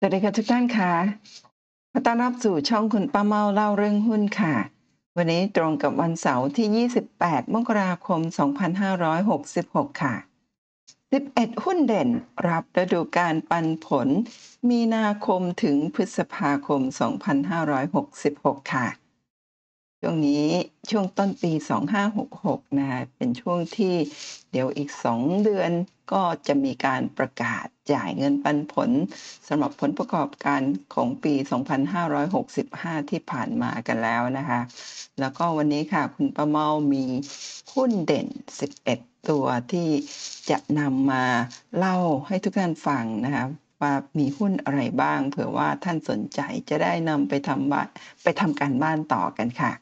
สวัสดีค่ะทุกท่านค่ะขอต้อนรับสู่ช่องคุณป้าเมาเล่าเรื่องหุ้นค่ะ วันนี้ตรงกับวันเสาร์ที่ 28 มกราคม 2566 ค่ะ 11 หุ้นเด่นรับฤดูการปันผล มีนาคมถึงพฤษภาคม 2566 ค่ะ ช่วงนี้ช่วงต้นปี 2566นะเป็นช่วงที่เดี๋ยวอีก 2 เดือนก็จะมีการประกาศจ่ายเงินปันผลสำหรับผลประกอบการของปี 2565 ที่ผ่านมากันแล้วนะคะ แล้วก็วันนี้ค่ะคุณประเมามีหุ้นเด่น 11 ตัวที่จะนำมาเล่าให้ทุกท่านฟังนะคะว่ามีหุ้นอะไรบ้าง เผื่อว่าท่านสนใจจะได้นำไปทำบ้านไปทำการบ้านต่อกันค่ะ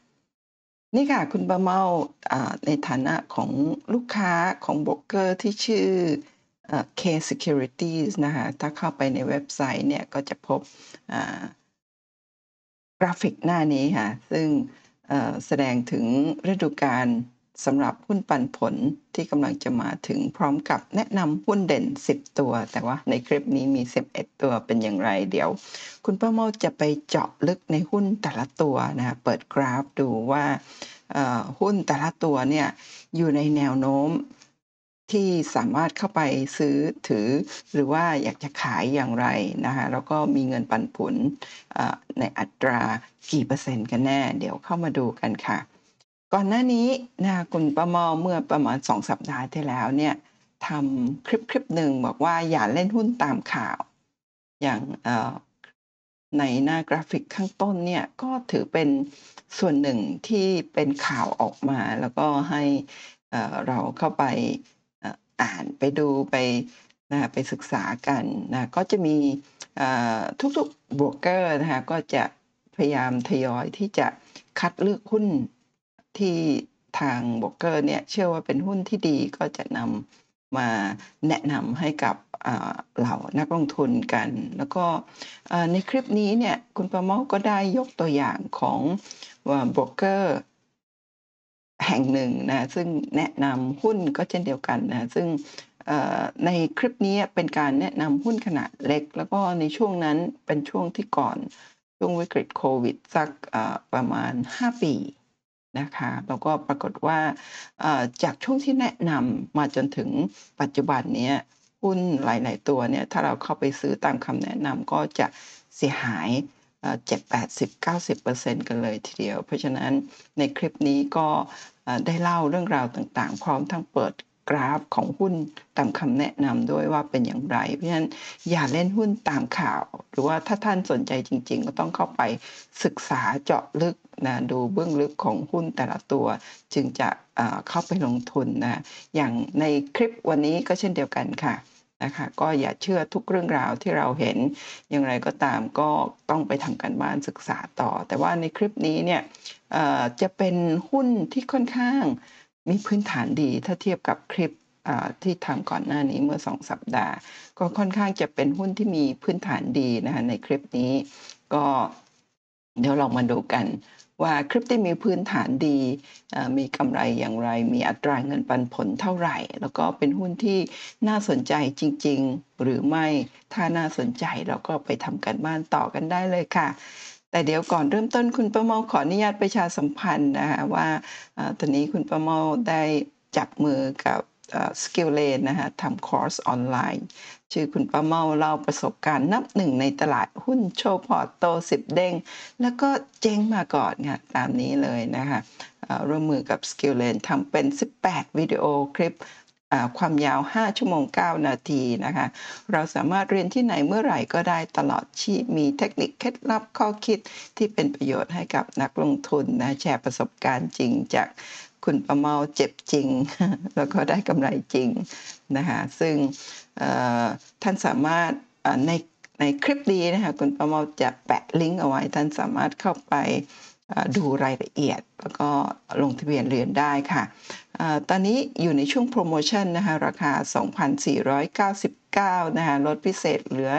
นี่ค่ะ คุณประเมาในฐานะของลูกค้าของโบรกเกอร์ที่ชื่อ K Securities นะคะถ้าเข้าไปในเว็บไซต์เนี่ยก็จะพบกราฟิกหน้านี้ค่ะซึ่งแสดงถึงฤดูกาลสำหรับหุ้นปันผลที่กำลังจะมาถึงพร้อมกับแนะนำหุ้นเด่น 10 ตัว แต่ว่าในคลิปนี้มี 11 ตัวเป็นอย่างไร เดี๋ยว คุณป้าเมาจะไปเจาะลึกในหุ้นแต่ละตัวนะคะเปิดกราฟดูว่า หุ้นแต่ละตัวเนี่ยอยู่ในแนวโน้มที่สามารถเข้าไปซื้อถือ หรือว่าอยากจะขายอย่างไรนะคะแล้วก็มีเงินปันผลในอัตรากี่เปอร์เซ็นต์กันแน่ เดี๋ยวเข้ามาดูกันค่ะ ก่อนหน้านี้นะคุณประมอเมื่อประมาณสองสัปดาห์ที่แล้วเนี่ยทำคลิปคลิปหนึ่งบอกว่าอย่าเล่นหุ้นตามข่าว อย่าง ในหน้ากราฟิกข้างต้นเนี่ยก็ถือเป็นส่วนหนึ่งที่เป็นข่าวออกมา แล้วก็ให้เราเข้าไปอ่านไปดูไปนะไปศึกษากันนะก็จะมีทุกๆบวกเกอร์นะคะก็จะพยายามทยอยที่จะคัดเลือกหุ้นที่ทางบวกเกอร์เนี่ยเชื่อว่าเป็นหุ้นที่ดีก็จะนำ มาแนะนำให้กับเหล่านักลงทุนกัน แล้วก็ในคลิปนี้เนี่ยคุณประเมาก็ได้ยกตัวอย่างของบวกเกอร์แห่งหนึ่งนะซึ่งแนะนำหุ้นก็เช่นเดียวกันนะซึ่งในคลิปนี้เป็นการแนะนำหุ้นขนาดเล็ก แล้วก็ในช่วงนั้นเป็นช่วงที่ก่อนช่วงวิกฤตโควิดสักประมาณ 5 ปี นะคะแล้วก็ปรากฏว่าจากช่วงที่แนะนำมาจนถึงปัจจุบันนี้หุ้นหลาย ๆ ตัวเนี่ยถ้าเราเข้าไปซื้อตามคำแนะนำก็จะเสียหายเจ็ดแปดสิบเก้าสิบเปอร์เซ็นต์กันเลยทีเดียว เพราะฉะนั้นในคลิปนี้ก็ได้เล่าเรื่องราวต่างๆ พร้อมทั้งเปิด กราฟของหุ้นตามคำแนะนำด้วยว่าเป็นอย่างไร เพราะฉะนั้นอย่าเล่นหุ้นตามข่าว หรือว่าถ้าท่านสนใจจริง ๆ ก็ต้องเข้าไปศึกษาเจาะลึกนะดูเบื้องลึกของหุ้นแต่ละตัว จึงจะเข้าไปลงทุนนะอย่างในคลิปวันนี้ก็เช่นเดียวกันค่ะนะคะก็อย่าเชื่อทุกเรื่องราวที่เราเห็น อย่างไรก็ตามก็ต้องไปทำการบ้านศึกษาต่อ แต่ว่าในคลิปนี้เนี่ยจะเป็นหุ้นที่ค่อนข้าง มีพื้นฐานดีถ้าเทียบกับคลิปที่ทำก่อนหน้านี้เมื่อสองสัปดาห์ ก็ค่อนข้างจะเป็นหุ้นที่มีพื้นฐานดีนะคะในคลิปนี้ ก็เดี๋ยวเรามาดูกันว่าคริปที่มีพื้นฐานดี มีกำไรอย่างไร มีอัตราเงินปันผลเท่าไหร่ แล้วก็เป็นหุ้นที่น่าสนใจจริง ๆ หรือไม่ ถ้าน่าสนใจเราก็ไปทำการบ้านต่อกันได้เลยค่ะ แต่เดี๋ยวก่อนเริ่มต้นคุณป้าเมาขออนุญาตประชาสัมพันธ์นะคะว่าตอนนี้คุณป้าเมาได้จับมือกับ SkillLane นะคะทำคอร์สออนไลน์ ชื่อคุณป้าเมาเล่าประสบการณ์นับหนึ่งในตลาดหุ้นโชว์พอร์ตโตสิบเด้ง แล้วก็เจ๊งมาก่อนค่ะตามนี้เลยนะคะร่วมมือกับ s k i l l a n ทำเป็น 18 วิดีโอคลิป ความยาว 5 ชั่วโมง 9 นาทีนะคะ เราสามารถเรียนที่ไหนเมื่อไหร่ก็ได้ตลอดชีพมีเทคนิคเคล็ดลับข้อคิดที่เป็นประโยชน์ให้กับนักลงทุนนะแชร์ประสบการณ์จริงจากคุณป้าเมาเจ็บจริง แล้วก็ได้กำไรจริงนะคะซึ่งท่านสามารถในในคลิปนี้นะคะคุณประเมาจะแปะลิงก์เอาไว้ท่านสามารถเข้าไปดูรายละเอียด แล้วก็ลงทะเบียนเรียนได้ค่ะ ตอนนี้อยู่ในช่วงโปรโมชั่นนะคะราคา 2,499นะคะลดพิเศษเหลือ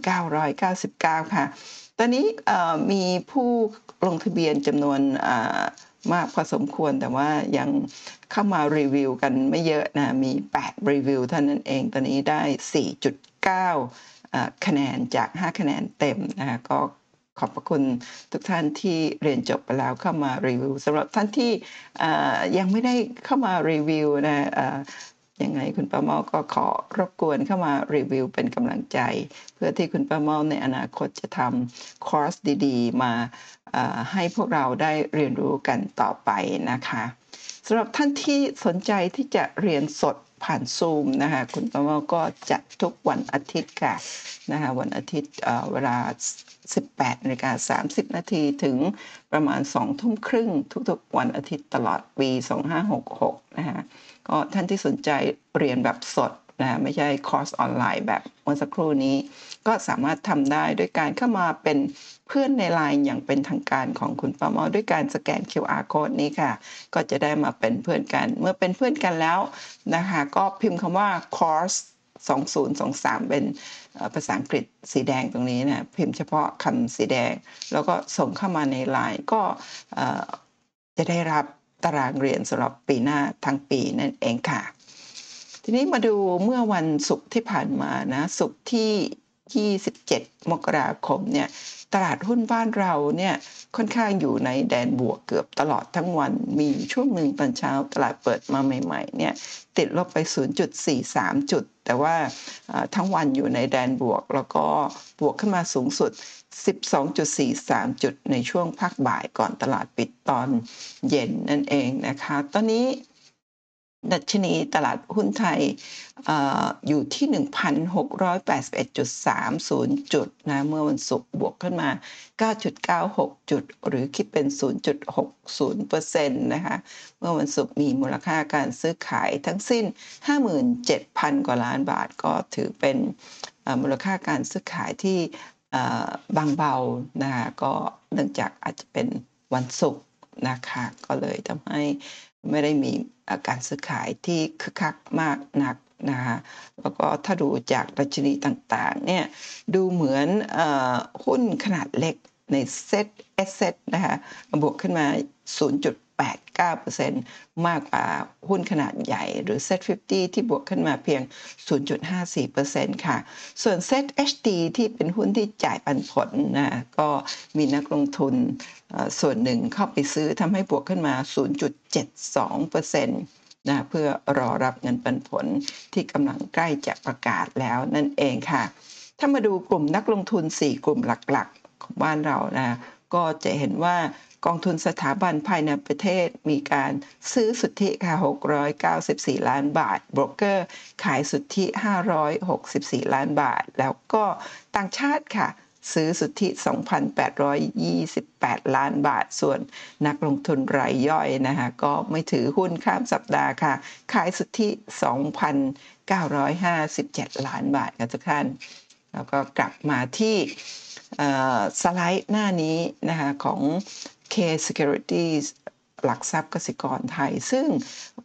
1,999 ค่ะ ตอนนี้มีผู้ลงทะเบียนจำนวนมากพอสมควรแต่ว่ายังเข้ามารีวิวกันไม่เยอะนะมี 8 รีวิวเท่านั้นเองตอนนี้ได้ 4.9 คะแนนจาก 5 คะแนนเต็มนะคะก็ ขอบพระคุณทุกท่านที่เรียนจบไปแล้วเข้ามารีวิวสำหรับท่านที่ยังไม่ได้เข้ามารีวิวนะยังไงคุณป้าเมาก็ขอรบกวนเข้ามารีวิวเป็นกำลังใจ เพื่อที่คุณป้าเมาในอนาคตจะทำคอร์สดีๆ มาให้พวกเราได้เรียนรู้กันต่อไปนะคะสำหรับท่านที่สนใจที่จะเรียนสดผ่านซูมนะคะคุณป้าเมาก็จัดทุกวันอาทิตย์ค่ะนะคะวันอาทิตย์เวลา 18นาฬิกา30 นาทีถึงประมาณ 2 ทุ่มครึ่งทุกๆ วันอาทิตย์ตลอดปี 2566 นะคะก็ท่านที่สนใจเรียนแบบสดนะไม่ใช่คอร์สออนไลน์แบบเมื่อสักครู่นี้ ก็สามารถทำได้ด้วยการเข้ามาเป็นเพื่อนในไลน์อย่างเป็นทางการของคุณป้ามาด้วยการสแกน QR code นี้ค่ะ ก็จะได้มาเป็นเพื่อนกัน เมื่อเป็นเพื่อนกันแล้วนะคะ ก็พิมพ์คำว่า course 2023 เป็น ภาษาอังกฤษสีแดงตรงนี้นะพิมพ์เฉพาะคำสีแดง แล้วก็ส่งเข้ามาในไลน์ก็จะได้รับตารางเรียนสำหรับปีหน้าทั้งปีนั่นเองค่ะ ทีนี้มาดูเมื่อวันศุกร์ที่ผ่านมานะศุกร์ที่ 27 มกราคมเนี่ยตลาดหุ้นบ้านเราเนี่ยค่อนข้างอยู่ในแดนบวกเกือบตลอดทั้งวันมีช่วงหนึ่งตอนเช้าตลาดเปิดมาใหม่ๆเนี่ยติดลบไป 0.43 จุด แต่ว่าทั้งวันอยู่ในแดนบวก แล้วก็บวกขึ้นมาสูงสุด 12.43 จุดในช่วงพักบ่ายก่อนตลาดปิดตอนเย็นนั่นเองนะคะ ตอนนี้ ดัชนีตลาดหุ้นไทยออยู่ที่ 1,681.30 จุดนะเมื่อวันศุกร์บวกขึ้นมา 9.96 จุด หรือคิดเป็น 0.60%นะคะเมื่อวันศุกร์มีมูลค่าการซื้อขายทั้งสิ้น 57,000 กว่าล้านบาทก็ถือเป็นมูลค่าการซื้อขายที่บางเบานะคะก็เนื่องจากอาจจะเป็นวันศุกร์นะคะก็เลยทำให้ ไม่ได้มีการซื้อขายที่คึกคักมากนักนะคะแล้วก็ถ้าดูจากดัชนีต่างๆเนี่ยดูเหมือนหุ้นขนาดเล็กใน SET sSET นะคะบวกขึ้นมา 0.89%มากกว่าหุ้นขนาดใหญ่หรือ Set 50 ที่บวกขึ้นมาเพียง 0.54%ค่ะ ส่วน Set HD ที่เป็นหุ้นที่จ่ายปันผลนะก็มีนักลงทุนส่วนหนึ่งเข้าไปซื้อทำให้บวกขึ้นมา 0.72%นะเพื่อรอรับเงินปันผลที่กำลังใกล้จะประกาศแล้วนั่นเองค่ะ ถ้ามาดูกลุ่มนักลงทุน 4 กลุ่มหลักๆ ของบ้านเรานะก็จะเห็นว่า กองทุนสถาบันภายในประเทศมีการซื้อสุทธิค่ะ694 ล้านบาทโบรกเกอร์ขายสุทธิ 564 ล้านบาท แล้วก็ต่างชาติค่ะซื้อสุทธิ 2,828 ล้านบาท ส่วนนักลงทุนรายย่อยนะคะก็ไม่ถือหุ้นข้ามสัปดาห์ค่ะ ขายสุทธิ 2,957 ล้านบาทค่ะทุกท่าน แล้วก็กลับมาที่สไลด์หน้านี้นะคะของ K Securities หลักทรัพย์กสิกรไทย ซึ่ง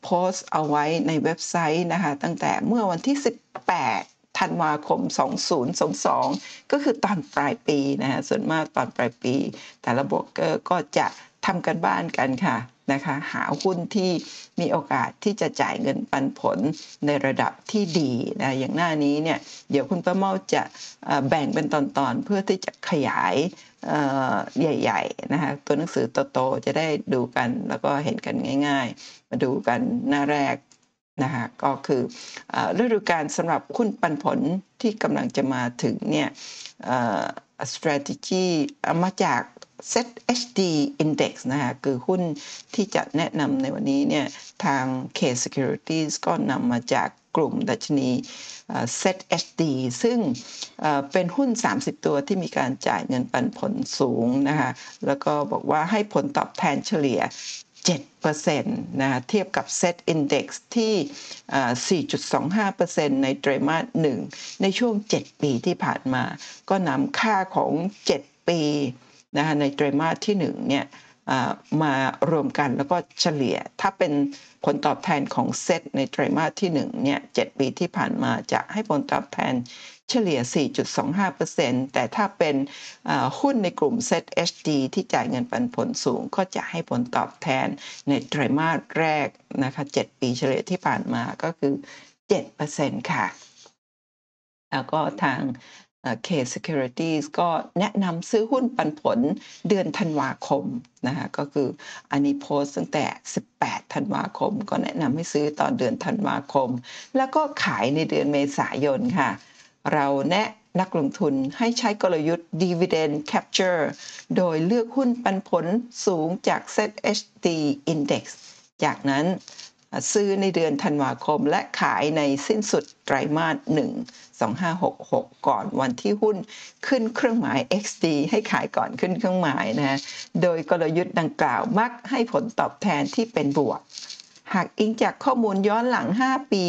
โพสต์เอาไว้ในเว็บไซต์นะคะตั้งแต่เมื่อวันที่ 18 ธันวาคม 2022 ก็คือตอนปลายปีนะฮะส่วนมากตอนปลายปี แต่ละโบกเกอร์ก็จะทำกันบ้านกันค่ะนะคะหาหุ้นที่มีโอกาสที่จะจ่ายเงินปันผลในระดับที่ดีนะอย่างหน้านี้เนี่ยเดี๋ยวคุณป้าเมาจะแบ่งเป็นตอนๆ เพื่อที่จะขยาย ใหญ่ๆนะคะตัวหนังสือโตๆจะได้ดูกันแล้วก็เห็นกันง่าย ๆ มาดูกันหน้าแรกนะคะก็คือฤดูกาลสำหรับหุ้นปันผลที่กำลังจะมาถึงเนี่ย strategy มาจาก Set HD Index นะคะคือหุ้นที่จะแนะนำในวันนี้เนี่ยทาง K Securities ก็นำมาจากกลุ่มดัชนี Set HD ซึ่งเป็นหุ้น 30 ตัวที่มีการจ่ายเงินปันผลสูงนะคะแล้วก็บอกว่าให้ผลตอบแทนเฉลี่ย 7%นะเทียบกับ Set Index ที่ 4.25%ในไตรมาส 1 ในช่วง 7 ปีที่ผ่านมา ก็นำค่าของ 7 ปีนะคะในไตรมาสที่ 1 เนี่ยมารวมกันแล้วก็เฉลี่ย ถ้าเป็นผลตอบแทนของเซตในไตรมาสที่1เนี่ย7ปีที่ผ่านมาจะให้ผลตอบแทน เฉลี่ย 4.25%แต่ถ้าเป็นหุ้นในกลุ่ม Set HD ที่จ่ายเงินปันผลสูง ก็จะให้ผลตอบแทนในไตรมาสแรกนะคะ 7 ปีเฉลี่ยที่ผ่านมาก็คือ 7%ค่ะ แล้วก็ทางเอ่อ K Securities ก็แนะนำซื้อหุ้นปันผลเดือนธันวาคมนะคะก็คืออันนี้โพสต์ตั้งแต่ 18 ธันวาคม ก็แนะนำให้ซื้อตอนเดือนธันวาคม แล้วก็ขายในเดือนเมษายนค่ะ เราแนะนักลงทุนให้ใช้กลยุทธ์ dividend capture โดยเลือกหุ้นปันผลสูงจาก ZHD Index จากนั้นซื้อในเดือนธันวาคมและขายในสิ้นสุดไตรมาส 1 2566 ก่อนวันที่หุ้นขึ้นเครื่องหมาย XD ให้ขายก่อนขึ้นเครื่องหมายนะฮะโดยกลยุทธ์ดังกล่าวมักให้ผลตอบแทนที่เป็นบวก หากอิงจากข้อมูลย้อนหลัง 5 ปี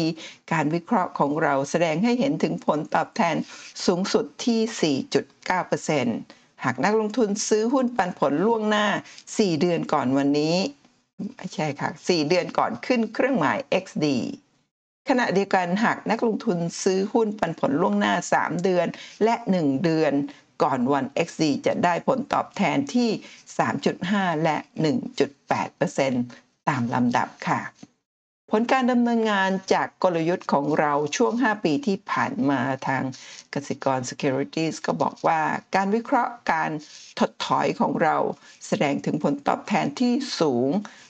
การวิเคราะห์ของเราแสดงให้เห็นถึงผลตอบแทนสูงสุดที่ 4.9%หากนักลงทุนซื้อหุ้นปันผลล่วงหน้า 4 เดือนก่อนวันนี้ไม่ใช่ค่ะ 4 เดือนก่อนขึ้นเครื่องหมาย XD ขณะเดียวกันหากนักลงทุนซื้อหุ้นปันผลล่วงหน้า 3 เดือนและ 1 เดือนก่อนวัน XD จะได้ผลตอบแทนที่ 3.5 และ 1.8% ตามลำดับค่ะ ผลการดำเนินงานจากกลยุทธ์ของเราช่วง 5 ปีที่ผ่านมาทางกสิกร Securities ก็บอกว่าการวิเคราะห์การถดถอยของเรา แสดงถึงผลตอบแทนที่สูง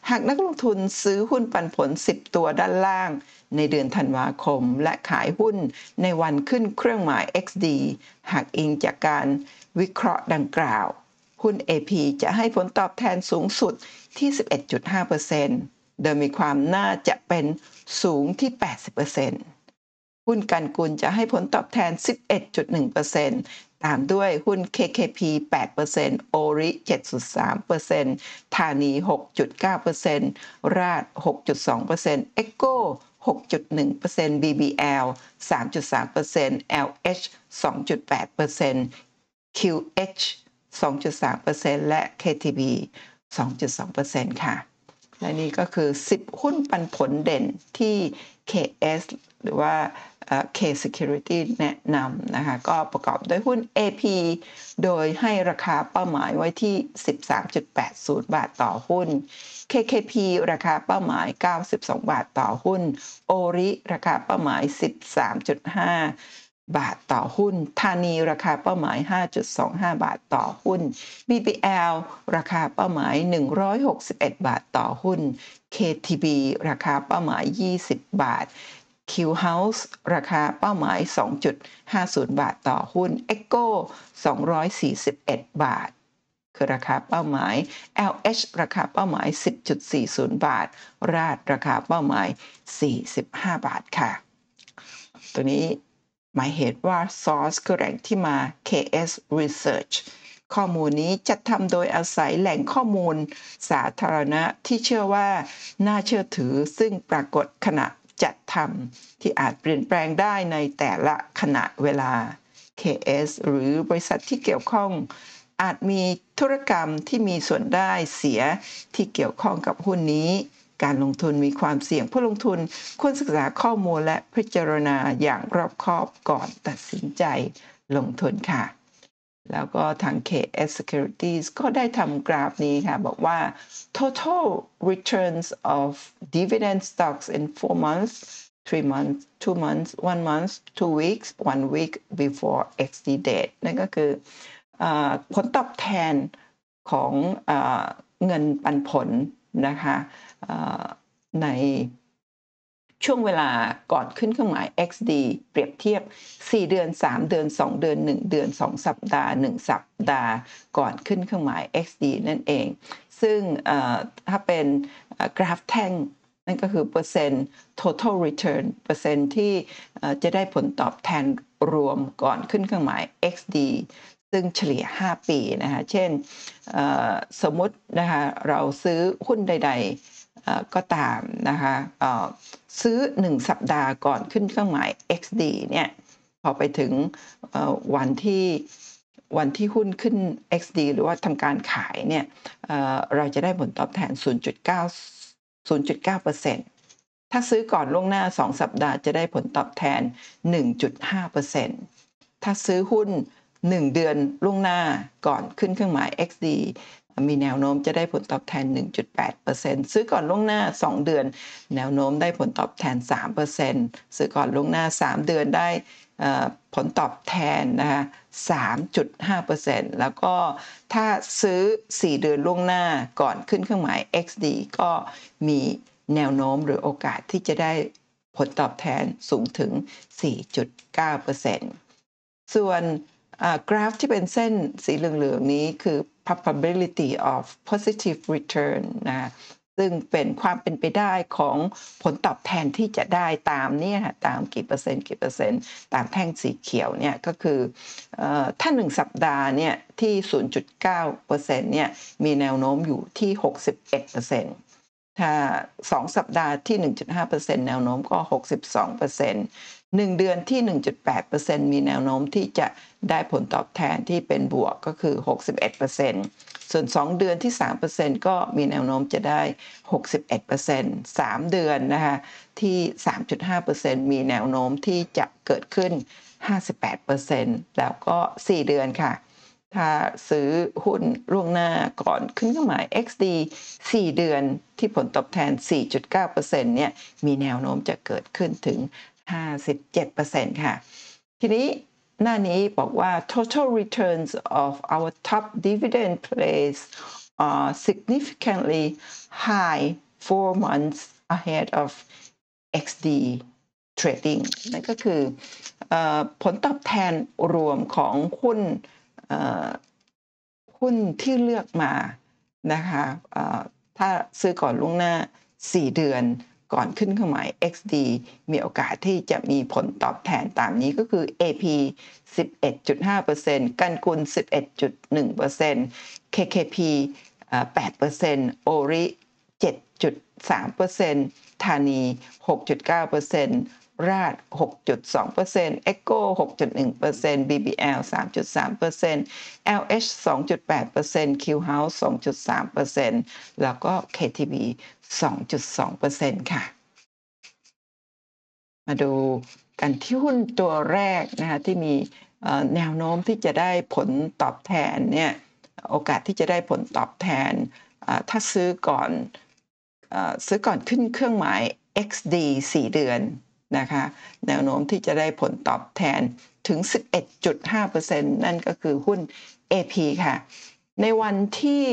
หากนักลงทุนซื้อหุ้นปันผล 10 ตัวด้านล่างในเดือนธันวาคมและขายหุ้นในวันขึ้นเครื่องหมาย XD หากอิงจากการวิเคราะห์ดังกล่าว หุ้น AP จะให้ผลตอบแทนสูงสุด ที่ 11.5%โดยมีความน่าจะเป็นสูงที่ 80%หุ้นกันกุลจะให้ผลตอบแทน 11.1%ตามด้วยหุ้น KKP 8% ORI 7.3%ธานี 6.9%ราด6.2% ECO 6.1% BBL 3.3% LH 2.8% QH 2.3%และ KTB 2.2%ค่ะ และนี่ก็คือ 10 หุ้นปันผลเด่นที่ KS หรือว่า K Security แนะนำนะคะ ก็ประกอบด้วยหุ้น AP โดยให้ราคาเป้าหมายไว้ที่ 13.80 บาทต่อหุ้น KKP ราคาเป้าหมาย 92 บาทต่อหุ้น ORI ราคาเป้าหมาย 13.5 บาทต่อหุ้นธานีราคาเป้าหมาย 5.25 บาทต่อหุ้น BBL ราคาเป้าหมาย 161 บาทต่อหุ้น KTB ราคาเป้าหมาย 20 บาท Q House ราคาเป้าหมาย 2.50 บาทต่อหุ้น Echo 241 บาท คือราคาเป้าหมาย LH ราคาเป้าหมาย 10.40 บาท ราดราคาเป้าหมาย 45 บาทค่ะ ตัวนี้ หมายเหตุว่า Source คือแหล่งที่มา KS Research ข้อมูลนี้จัดทำโดยอาศัยแหล่งข้อมูลสาธารณะที่เชื่อว่า น่าเชื่อถือซึ่งปรากฏขณะจัดทำที่อาจเปลี่ยนแปลงได้ในแต่ละขณะเวลา KS หรือบริษัทที่เกี่ยวข้อง อาจมีธุรกรรมที่มีส่วนได้เสียที่เกี่ยวข้องกับหุ้นนี้ การลงทุนมีความเสี่ยงผู้ลงทุนควรศึกษาข้อมูลและพิจารณาอย่างรอบคอบก่อนตัดสินใจลงทุนค่ะ แล้วก็ทาง KS Securities ก็ได้ทำกราฟนี้ค่ะ บอกว่า total returns of dividend stocks in four months three months two months one month two weeks one week before XD date นั่นก็คืออผลตอบแทนของเงินปันผลนะคะ ในช่วงเวลาก่อนขึ้นเครื่องหมาย XD เปรียบเทียบ 4 เดือน 3 เดือน 2 เดือน 1 เดือน 2 สัปดาห์ 1 สัปดาห์ ก่อนขึ้นเครื่องหมาย XD นั่นเอง ซึ่งถ้าเป็นกราฟแท่งนั่นก็คือเปอร์เซ็นต์ total return เปอร์เซ็นต์ที่จะได้ผลตอบแทนรวมก่อนขึ้นเครื่องหมาย XD ซึ่งเฉลี่ย 5 ปีนะคะ เช่นสมมุตินะคะเราซื้อหุ้นใด ๆ ก็ตามนะคะซื้อ 1 สัปดาห์ก่อนขึ้นเครื่องหมาย XD เนี่ยพอไปถึงวันที่วันที่หุ้นขึ้น XD หรือว่าทำการขายเนี่ยเราจะได้ผลตอบแทน 0.9 0.9%ถ้าซื้อก่อนล่วงหน้า 2 สัปดาห์จะได้ผลตอบแทน 1.5%ถ้าซื้อหุ้น 1 เดือนล่วงหน้าก่อนขึ้นเครื่องหมาย XD มีแนวโน้มจะได้ผลตอบแทน 1.8%ซื้อก่อนล่วงหน้า 2 เดือน แนวโน้มได้ผลตอบแทน 3%ซื้อก่อนล่วงหน้า 3 เดือนได้ผลตอบแทนนะคะ3.5%แล้วก็ถ้าซื้อ 4 เดือนล่วงหน้าก่อนขึ้นเครื่องหมาย XD ก็มีแนวโน้มหรือโอกาสที่จะได้ผลตอบแทนสูงถึง 4.9%ส่วนกราฟที่เป็นเส้นสีเหลืองๆนี้คือ probability of positive return นะซึ่งเป็นความเป็นไปได้ของผลตอบแทนที่จะได้ตามเนี่ยตามกี่เปอร์เซ็นต์กี่เปอร์เซ็นต์ตามแท่งสีเขียวเนี่ยก็คือถ้าหนึ่งสัปดาห์เนี่ยที่ 0.9%เนี่ยมีแนวโน้มอยู่ที่ 61%ถ้า 2 สัปดาห์ที่ 1.5%แนวโน้มก็ 62% 1 เดือนที่ 1.8%มีแนวโน้มที่จะได้ผลตอบแทนที่เป็นบวกก็คือ 61%ส่วน 2 เดือนที่ 3%ก็มีแนวโน้มจะได้ 61% 3 เดือนนะคะที่ 3.5%มีแนวโน้มที่จะเกิดขึ้น 58%แล้วก็ 4 เดือนค่ะ ถ้าซื้อหุ้นล่วงหน้าก่อนขึ้นเครื่องหมาย XD 4 เดือนที่ผลตอบแทน 4.9%เนี่ยมีแนวโน้มจะเกิดขึ้นถึง 57%ค่ะ ทีนี้หน้านี้บอกว่า total returns of our top dividend plays are significantly high four months ahead of XD trading นั่นก็คือผลตอบแทนรวมของหุ้นหุ้นที่เลือกมานะคะถ้าซื้อก่อนล่วงหน้า 4 เดือน ก่อนขึ้นเครื่องหมาย XD มีโอกาสที่จะมีผลตอบแทนตามนี้ก็คือ AP 11.5%กันกุล 11.1% KKP 8% ORI 7.3%ธานี 6.9%ราด6.2% Echo 6.1% BBL 3.3% LH 2.8% Q House 2.3%แล้วก็ KTB 2.2%ค่ะ มาดูกันที่หุ้นตัวแรกนะคะที่มีแนวโน้มที่จะได้ผลตอบแทนเนี่ยโอกาสที่จะได้ผลตอบแทน ถ้าซื้อก่อนซื้อก่อนขึ้นเครื่องหมาย XD 4 เดือนนะคะแนวโน้มที่จะได้ผลตอบแทนถึง 11.5%นั่นก็คือหุ้น AP ค่ะ ในวันที่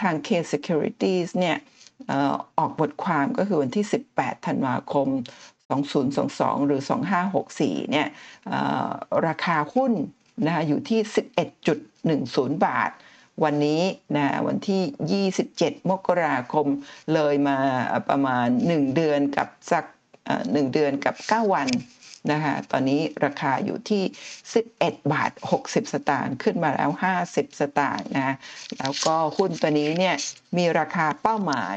ทาง K Securities เนี่ย ออกบทความก็คือวันที่ 18 ธันวาคม 2022 หรือ 2564 เนี่ยราคาหุ้นนะอยู่ที่ 11.10 บาท วันนี้นะวันที่ 27 มกราคมเลยมาประมาณ 1 เดือนกับสัก1เดือนกับ 9 วัน นะคะตอนนี้ราคาอยู่ที่ 11 บาท 60 สตางค์ขึ้นมาแล้ว 50 สตางค์นะแล้วก็หุ้นตัวนี้เนี่ยมีราคาเป้าหมาย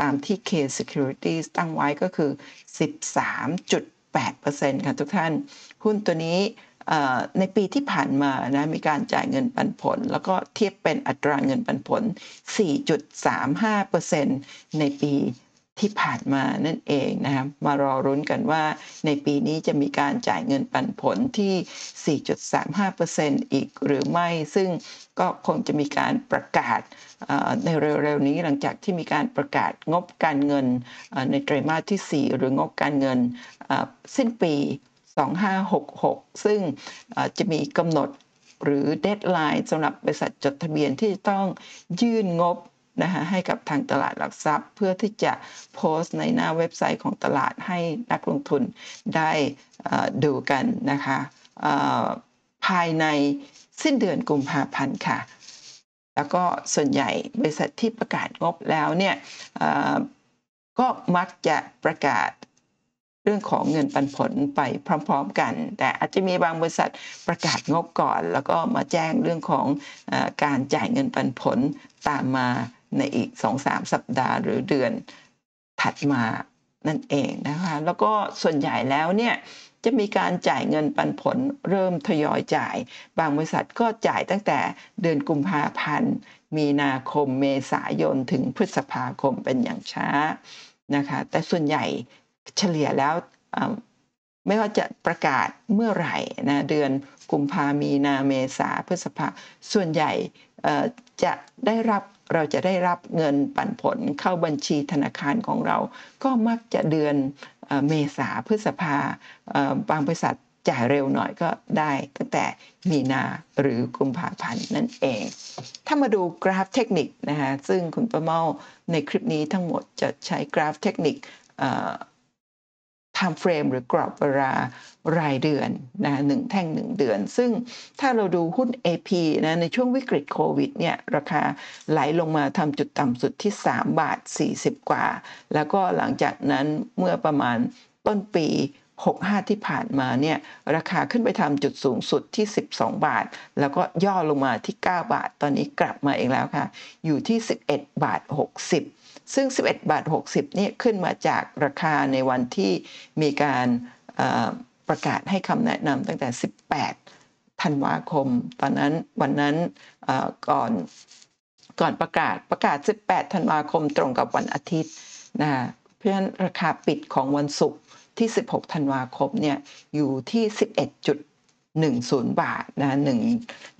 ตามที่ K Securities ตั้งไว้ก็คือ 13.8%ค่ะทุกท่าน หุ้นตัวนี้ในปีที่ผ่านมานะมีการจ่ายเงินปันผล แล้วก็เทียบเป็นอัตราเงินปันผล 4.35%ในปี ที่ผ่านมานั่นเองนะครับมารอรุ้นกันว่าในปีนี้จะมีการจ่ายเงินปันผลที่ 4.35%อีกหรือไม่ ซึ่งก็คงจะมีการประกาศในเร็วๆนี้หลังจากที่มีการประกาศงบการเงินในไตรมาสที่ 4 หรืองบการเงินสิ้นปี 2566 ซึ่งจะมีกำหนดหรือ deadline สำหรับบริษัทจดทะเบียนที่จะต้องยื่นงบ นะคะให้กับทางตลาดหลักทรัพย์ เพื่อที่จะโพสต์ในหน้าเว็บไซต์ของตลาดให้นักลงทุนได้ดูกันนะคะภายในสิ้นเดือนกุมภาพันธ์ค่ะ แล้วก็ส่วนใหญ่บริษัทที่ประกาศงบแล้วเนี่ยก็มักจะประกาศเรื่องของเงินปันผลไปพร้อม ๆ กัน แต่อาจจะมีบางบริษัทประกาศงบก่อน แล้วก็มาแจ้งเรื่องของอการจ่ายเงินปันผลตามมา ในอีก2-3สัปดาห์หรือเดือนถัดมานั่นเองนะคะ แล้วก็ส่วนใหญ่แล้วเนี่ยจะมีการจ่ายเงินปันผลเริ่มทยอยจ่าย บางบริษัทก็จ่ายตั้งแต่เดือนกุมภาพันธ์ มีนาคมเมษายนถึงพฤษภาคมเป็นอย่างช้านะคะ แต่ส่วนใหญ่เฉลี่ยแล้วไม่ว่าจะประกาศเมื่อไหร่นะเดือนกุมภามีนาเมษาพฤษภาส่วนใหญ่ จะได้รับเราจะได้รับเงินปันผลเข้าบัญชีธนาคารของเรา ก็มักจะเดือนเมษาพฤษภาบางบริษัทจ่ายเร็วหน่อยก็ได้ตั้งแต่มีนาหรือกุมภาพันธ์นั่นเอง ถ้ามาดูกราฟเทคนิคนะคะซึ่งคุณประเมาในคลิปนี้ทั้งหมดจะใช้กราฟเทคนิค time frame หรือกรอบเวลารายเดือนนะหนึ่งแท่งหนึ่งเดือน ซึ่งถ้าเราดูหุ้น AP นะในช่วงวิกฤตโควิดเนี่ยราคาไหลลงมาทำจุดต่ำสุดที่ 3 บาท 40 กว่า แล้วก็หลังจากนั้นเมื่อประมาณต้นปี 65 ที่ผ่านมาเนี่ยราคาขึ้นไปทำจุดสูงสุดที่ 12 บาท แล้วก็ย่อลงมาที่ 9 บาท ตอนนี้กลับมาเองแล้วค่ะ อยู่ที่ 11 บาท 60 ซึ่ง 11 บาท 60นี่ขึ้นมาจากราคาในวันที่มีการประกาศให้คำแนะนำตั้งแต่ 18 ธันวาคม ตอนนั้นวันนั้นก่อนก่อนประกาศประกาศ 18 ธันวาคมตรงกับวันอาทิตย์นะเพราะฉะนั้นราคาปิดของวันศุกร์ที่ 16 ธันวาคมเนี่ยอยู่ที่ 11. 10 บาทนะหนึ่ง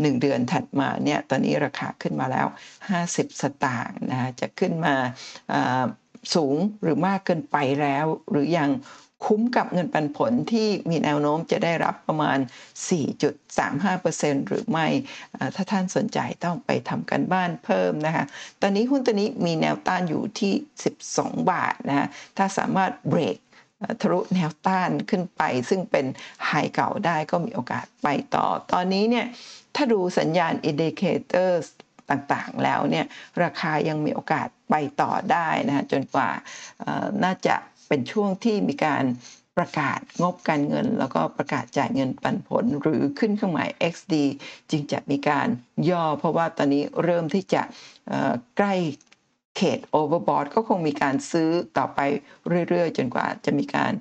หนึ่งเดือนถัดมาเนี่ยตอนนี้ราคาขึ้นมาแล้ว 50 สตางค์นะจะขึ้นมาสูงหรือมากเกินไปแล้ว หรือยังคุ้มกับเงินปันผลที่มีแนวโน้มจะได้รับประมาณ 4.35%หรือไม่ ถ้าท่านสนใจต้องไปทำกันบ้านเพิ่มนะคะ ตอนนี้หุ้นตัวนี้มีแนวต้านอยู่ที่ 12 บาทนะะถ้าสามารถเบรก ทะลุแนวต้านขึ้นไป ซึ่งเป็นไฮเก่าได้ก็มีโอกาสไปต่อ ตอนนี้เนี่ยถ้าดูสัญญาณ indicators ต่างๆแล้วเนี่ยราคายังมีโอกาสไปต่อได้นะจนกว่าน่าจะเป็นช่วงที่มีการประกาศงบการเงิน แล้วก็ประกาศจ่ายเงินปันผลหรือขึ้นเครื่องหมาย XD จึงจะมีการย่อ เพราะว่าตอนนี้เริ่มที่จะใกล้ เขตโอเวอร์บอทก็คงมีการซื้อต่อไปเรื่อยๆ จนกว่าจะมีการ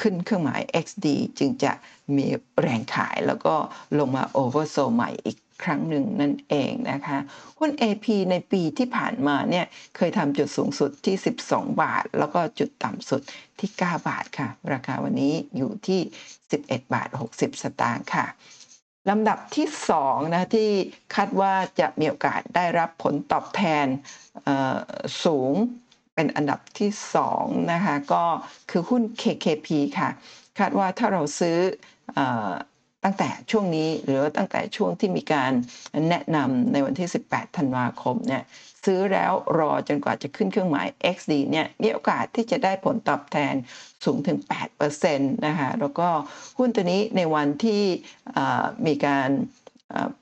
ขึ้นเครื่องหมาย XD จึงจะมีแรงขายแล้วก็ลงมาโอเวอร์โซใหม่อีกครั้งหนึ่งนั่นเองนะคะหุ้น AP ในปีที่ผ่านมาเนี่ยเคยทำจุดสูงสุดที่ 12 บาท แล้วก็จุดต่ำสุดที่ 9 บาทค่ะ ราคาวันนี้อยู่ที่ 11 บาท 60 สตางค์ค่ะ ลำดับที่2นะที่คาดว่าจะมีโอกาสได้รับผลตอบแทนสูงเป็นอันดับที่2นะคะก็คือหุ้น KKP ค่ะ คาดว่าถ้าเราซื้อตั้งแต่ช่วงนี้หรือตั้งแต่ช่วงที่มีการแนะนำในวันที่ 18 ธันวาคมเนี่ย ซื้อแล้วรอจนกว่าจะขึ้นเครื่องหมาย XD เนี่ยมีโอกาสที่จะได้ผลตอบแทนสูงถึง 8%นะคะแล้วก็หุ้นตัวนี้ในวันที่มีการ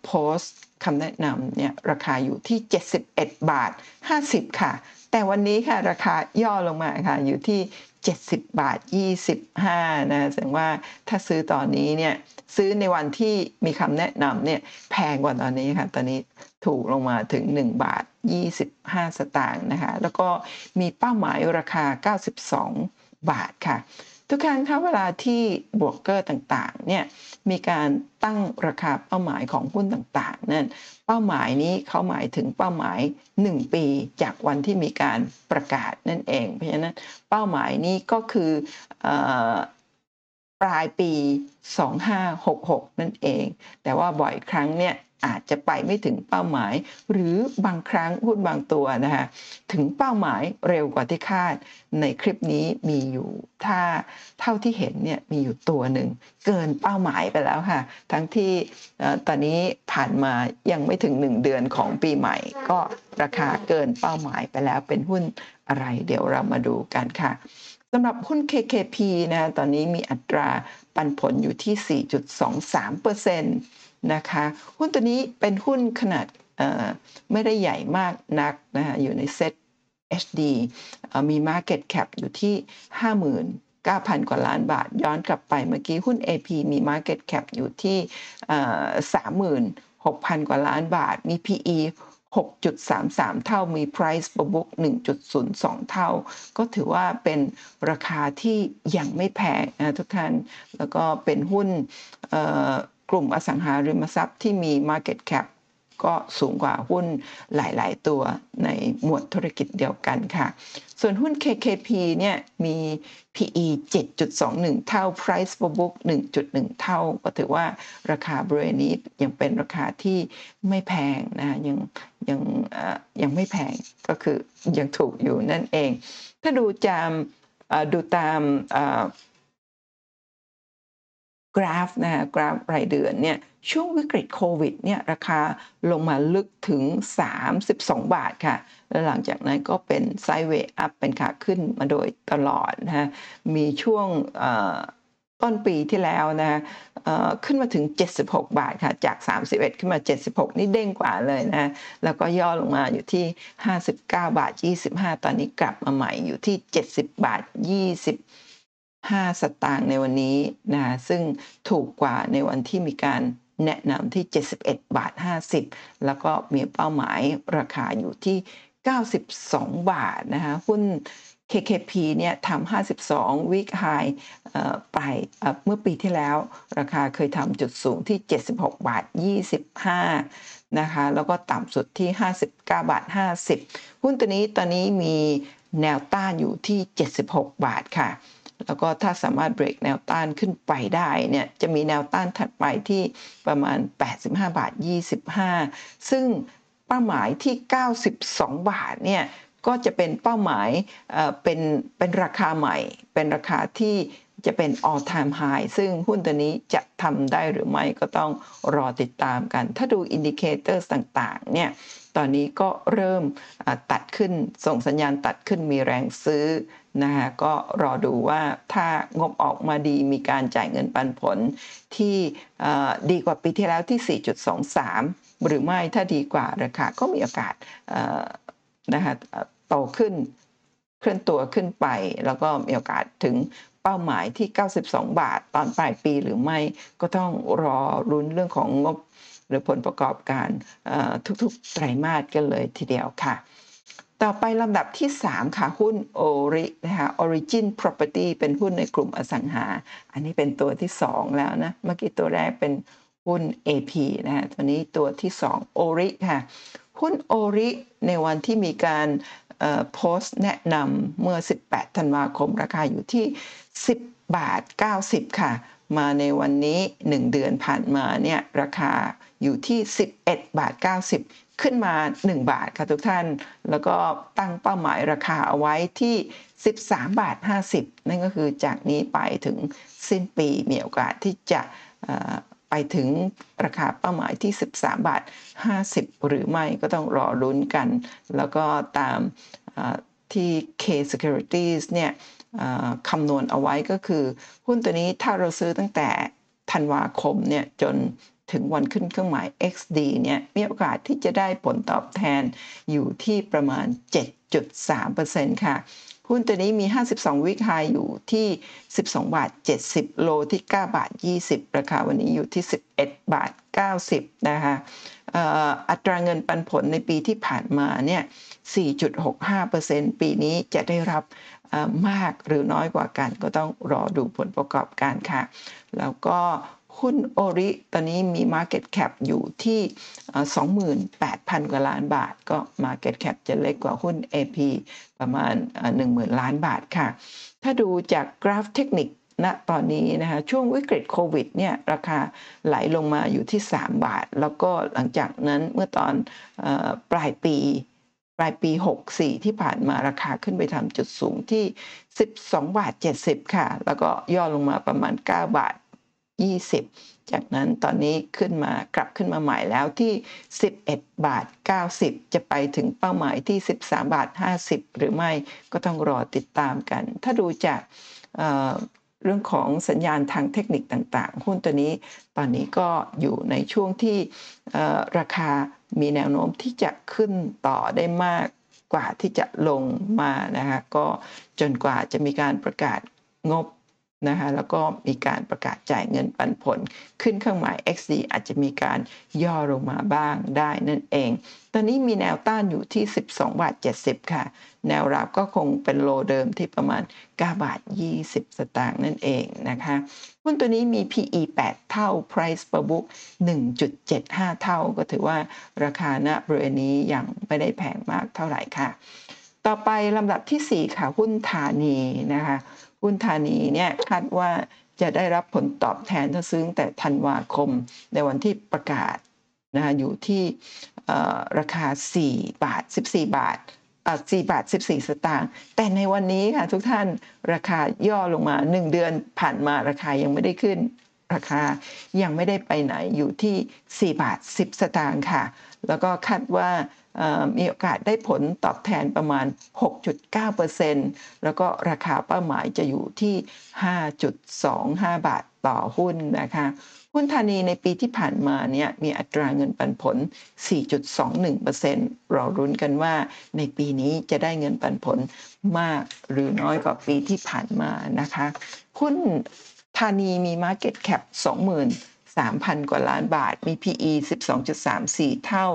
โพสต์คำแนะนำเนี่ยราคาอยู่ที่ 71 บาท 50 ค่ะ แต่วันนี้ค่ะราคาย่อลงมาค่ะอยู่ที่ 70 บาท 25 นะแสดงว่าถ้าซื้อตอนนี้เนี่ยซื้อในวันที่มีคำแนะนำเนี่ยแพงกว่าตอนนี้ค่ะ ตอนนี้ ถูกลงมาถึง 1 บาท 25 สตางค์นะคะแล้วก็มีเป้าหมายราคา 92 บาทค่ะ ทุกครั้งถ้าเวลาที่บวกเกอร์ต่างๆเนี่ยมีการตั้งราคาเป้าหมายของหุ้นต่างๆนั่นเป้าหมายนี้เขาหมายถึงเป้าหมาย 1 ปีจากวันที่มีการประกาศนั่นเอง เพราะฉะนั้นเป้าหมายนี้ก็คือปลายปี 2566 นั่นเอง แต่ว่าบ่อยครั้งเนี่ย อาจจะไปไม่ถึงเป้าหมาย หรือบางครั้งหุ้นบางตัวนะคะถึงเป้าหมายเร็วกว่าที่คาด ในคลิปนี้มีอยู่ถ้าเท่าที่เห็นเนี่ยมีอยู่ตัวหนึ่งเกินเป้าหมายไปแล้วค่ะ ทั้งที่ตอนนี้ผ่านมายังไม่ถึง 1 เดือนของปีใหม่ ก็ราคาเกินเป้าหมายไปแล้วเป็นหุ้นอะไร เดี๋ยวเรามาดูกันค่ะสำหรับหุ้น KKP นะตอนนี้มีอัตราปันผลอยู่ที่ 4.23%น นะคะหุ้นตัวนี้เป็นหุ้นขนาดไม่ได้ใหญ่มากนักนะคะอยู่ในเซ็ต HD มี Market Cap อยู่ที่ 59,000 กว่าล้านบาท ย้อนกลับไปเมื่อกี้หุ้น AP มี Market Cap อยู่ที่ 36,000 กว่าล้านบาท มี PE 6.33 เท่ามี price per book 1.02 เท่า ก็ถือว่าเป็นราคาที่ยังไม่แพงนะทุกท่าน แล้วก็เป็นหุ้น กลุ่มอสังหาริมทรัพย์ที่มี market cap ก็สูงกว่าหุ้นหลาย ๆ ตัวในหมวดธุรกิจเดียวกันค่ะ ส่วนหุ้น KKP เนี่ยมี PE 7.21 เท่า Price per book 1.1 เท่า ก็ถือว่าราคาบริเวณนี้ยังเป็นราคาที่ไม่แพงนะยังยังยังไม่แพงก็คือยังถูกอยู่นั่นเอง ถ้าดูจามดูตาม กราฟนะคะกราฟรายเดือนเนี่ยช่วงวิกฤตโควิดเนี่ยราคาลงมาลึกถึง 32 บาทค่ะ แล้วหลังจากนั้นก็เป็นไซด์เวย์อัพเป็นขาขึ้นมาโดยตลอดนะฮะมีช่วงต้นปีที่แล้วนะขึ้นมาถึง 76 บาทค่ะ จาก 31 ขึ้นมา 76 นี่เด้งกว่าเลยนะแล้วก็ย่อลงมาอยู่ที่ 59 บาท 25 ตอนนี้กลับมาใหม่อยู่ที่ 70 บาท 5 สตางค์ในวันนี้นะซึ่งถูกกว่าในวันที่มีการแนะนำที่ 71 บาท 50 แล้วก็มีเป้าหมายราคาอยู่ที่ 92 บาทนะคะหุ้น KKP เนี่ยทำ52 week high ไปเมื่อปีที่แล้ว ราคาเคยทำจุดสูงที่ 76 บาท 25 นะคะ แล้วก็ต่ำสุดที่ 59 บาท 50 หุ้นตัวนี้ตอนนี้มีแนวต้านอยู่ที่ 76 บาทค่ะ แล้วก็ถ้าสามารถเบรกแนวต้านขึ้นไปได้เนี่ยจะมีแนวต้านถัดไปที่ประมาณ 85 บาท 25 ซึ่งเป้าหมายที่ 92 บาทเนี่ยก็จะเป็นเป้าหมายเป็นเป็นราคาใหม่ เป็นราคาที่จะเป็น all time high ซึ่งหุ้นตัวนี้จะทำได้หรือไม่ก็ต้องรอติดตามกัน ถ้าดู indicator ต่างๆเนี่ยตอนนี้ก็เริ่มตัดขึ้นส่งสัญญาณตัดขึ้นมีแรงซื้อ นะคะก็รอดูว่าถ้างบออกมาดีมีการจ่ายเงินปันผลที่ดีกว่าปีที่แล้วที่ 4.23 หรือไม่ถ้าดีกว่าราคาก็มีโอกาสนะคะโตขึ้นเคลื่อนตัวขึ้นไป แล้วก็มีโอกาสถึงเป้าหมายที่ 92 บาทตอนปลายปีหรือไม่ก็ต้องรอรุ้นเรื่องของงบหรือผลประกอบการทุกๆไตรมาสกันเลยทีเดียวค่ะ ต่อไปลำดับที่ 3 ค่ะ หุ้นโอรินะคะ Origin Property เป็นหุ้นในกลุ่มอสังหา อันนี้เป็นตัวที่ 2 แล้วนะ เมื่อกี้ตัวแรกเป็นหุ้น AP นะฮะตัวนี้ตัวที่ 2 โอริค่ะ หุ้นโอริในวันที่มีการโพสต์แนะนำเมื่อ 18 ธันวาคม ราคาอยู่ที่ 10 บาท 90 ค่ะ มาในวันนี้ 1 เดือนผ่านมาเนี่ยราคาอยู่ที่ 11 บาท 90 ขึ้นมา 1 บาทค่ะทุกท่าน แล้วก็ตั้งเป้าหมายราคาเอาไว้ที่ 13 บาท 50 นั่นก็คือจากนี้ไปถึงสิ้นปีมีโอกาสที่จะไปถึงราคาเป้าหมายที่ 13 บาท 50 หรือไม่ก็ต้องรอลุ้นกัน แล้วก็ตามที่ K Securities เนี่ยคำนวณเอาไว้ก็คือ หุ้นตัวนี้ถ้าเราซื้อตั้งแต่ธันวาคมเนี่ยจน ถึงวันขึ้นเครื่องหมาย XD เนี่ยมีโอกาสที่จะได้ผลตอบแทนอยู่ที่ประมาณ 7.3%ค่ะ หุ้นตัวนี้มี 52 วิกไฮอยู่ที่ 12 บาท 70 โลที่ 9 บาท 20 ราคาวันนี้อยู่ที่ 11 บาท 90 นะคะอัตราเงินปันผลในปีที่ผ่านมาเนี่ย 4.65%ปีนี้จะได้รับมากหรือน้อยกว่ากันก็ต้องรอดูผลประกอบการค่ะ แล้วก็ หุ้นโอริตอนนี้มี Market Cap อยู่ที่ 28,000 กว่าล้านบาท ก็ Market Cap จะเล็กกว่าหุ้น AP ประมาณ 10,000 ล้านบาทค่ะ ถ้าดูจากกราฟเทคนิคณตอนนี้นะคะช่วงวิกฤตโควิดเนี่ยราคาไหลลงมาอยู่ที่ 3 บาท แล้วก็หลังจากนั้นเมื่อตอนปลายปีปลายปี 64 ที่ผ่านมาราคาขึ้นไปทำจุดสูงที่ 12 บาท 70 ค่ะ แล้วก็ย่อลงมาประมาณ 9 บาท 20 จากนั้นตอนนี้ขึ้นมากลับขึ้นมาใหม่แล้วที่ 11 บาท 90 จะไปถึงเป้าหมายที่ 13 บาท 50 หรือไม่ก็ต้องรอติดตามกัน ถ้าดูจากเรื่องของสัญญาณทางเทคนิคต่างๆ หุ้นตัวนี้ตอนนี้ก็อยู่ในช่วงที่ราคามีแนวโน้มที่จะขึ้นต่อได้มากกว่าที่จะลงมานะคะก็จนกว่าจะมีการประกาศงบ นะคะแล้วก็มีการประกาศจ่ายเงินปันผล ขึ้นเครื่องหมาย XD อาจจะมีการย่อลงมาบ้างได้นั่นเอง ตอนนี้มีแนวต้านอยู่ที่ 12 บาท 70 ค่ะ แนวรับก็คงเป็นโลเดิมที่ประมาณ 9 บาท 20 สตางค์นั่นเองนะคะหุ้นตัวนี้มี PE 8 เท่า Price per book 1.75 เท่า ก็ถือว่าราคาณบริเวณนี้ยังไม่ได้แพงมากเท่าไหร่ค่ะ ต่อไปลำดับที่ 4 ค่ะหุ้นธานีนะคะ หุ้นธานีเนี่ยคาดว่าจะได้รับผลตอบแทนถ้าซื้อแต่ธันวาคมในวันที่ประกาศนะคะอยู่ที่ราคา 4 บาท 14 บาท4บาท 14 สตางค์แต่ในวันนี้ค่ะทุกท่านราคาย่อลงมา 1 เดือนผ่านมาราคายังไม่ได้ขึ้น ราคายังไม่ได้ไปไหนอยู่ที่ 4 บาท 10 สตางค์ค่ะ แล้วก็คาดว่า มีโอกาสได้ผลตอบแทนประมาณ 6.9%แล้วก็ราคาเป้าหมายจะอยู่ที่ 5.25 บาทต่อหุ้นนะคะหุ้นธานีในปีที่ผ่านมาเนี่ยมีอัตราเงินปันผล 4.21%เรารุ้นกันว่าในปีนี้จะได้เงินปันผลมากหรือน้อยกว่าปีที่ผ่านมานะคะหุ้นธานีมี Market Cap 20,000 3,000 กว่าล้านบาท มี PE 12.34 เท่า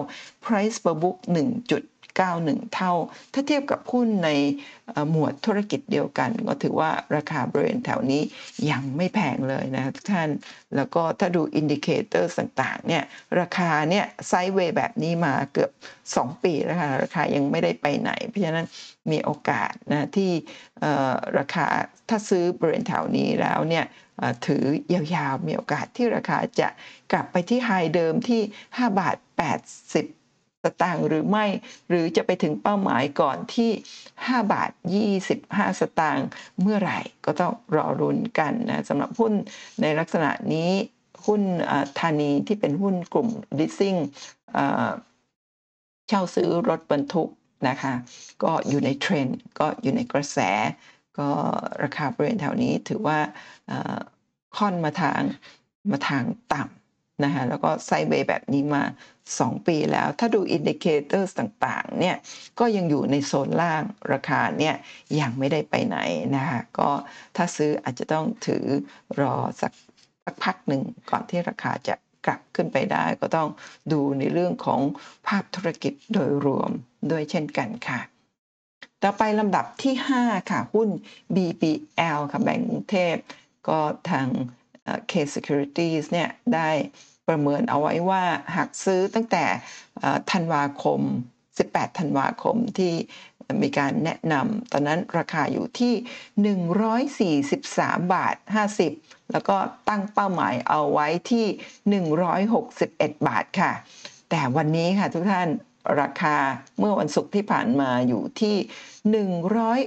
Price per book 1.91 เท่า ถ้าเทียบกับหุ้นในหมวดธุรกิจเดียวกัน ก็ถือว่าราคาบริเวณแถวนี้ยังไม่แพงเลยนะทุกท่าน แล้วก็ถ้าดู indicator ต่างๆเนี่ยราคาเนี่ย sideway แบบนี้มาเกือบ 2 ปีแล้วค่ะราคายังไม่ได้ไปไหน เพราะฉะนั้นมีโอกาสนะที่ราคาถ้าซื้อบริเวณแถวนี้แล้วเนี่ย ถือยาวๆ มีโอกาสที่ราคาจะกลับไปที่ไฮเดิมที่ 5 บาท 80สตางค์หรือไม่หรือจะไปถึงเป้าหมายก่อนที่ 5 บาท 25 สตางค์เมื่อไหร่ก็ต้องรอรุนกันนะสำหรับหุ้นในลักษณะนี้หุ้นธานีที่เป็นหุ้นกลุ่ม leasing เช่าซื้อรถบรรทุกนะคะก็อยู่ในเทรนด์ก็อยู่ในกระแส ก็ราคาบริเวณแถวนี้ถือว่า ค่อนมาทางมาทางต่ำนะคะแล้วก็ sideway แบบนี้มา 2 ปีแล้ว ถ้าดู indicator ต่างๆเนี่ยก็ยังอยู่ในโซนล่างราคาเนี่ยยังไม่ได้ไปไหนนะคะก็ถ้าซื้ออาจจะต้องถือรอสักสักพักหนึ่งก่อนที่ราคาจะกลับขึ้นไปได้ก็ต้องดูในเรื่องของภาพธุรกิจโดยรวมด้วยเช่นกันค่ะ ต่อไปลำดับที่ 5 ค่ะ หุ้น BBL ค่ะแบงก์กรุงเทพ ก็ทาง K Securities เนี่ยได้ประเมินเอาไว้ว่าหากซื้อตั้งแต่ธันวาคม 18 ธันวาคมที่มีการแนะนำตอนนั้นราคาอยู่ที่ 143 บาท 50 แล้วก็ตั้งเป้าหมายเอาไว้ที่ 161 บาทค่ะ แต่วันนี้ค่ะทุกท่านราคาเมื่อวันศุกร์ที่ผ่านมาอยู่ที่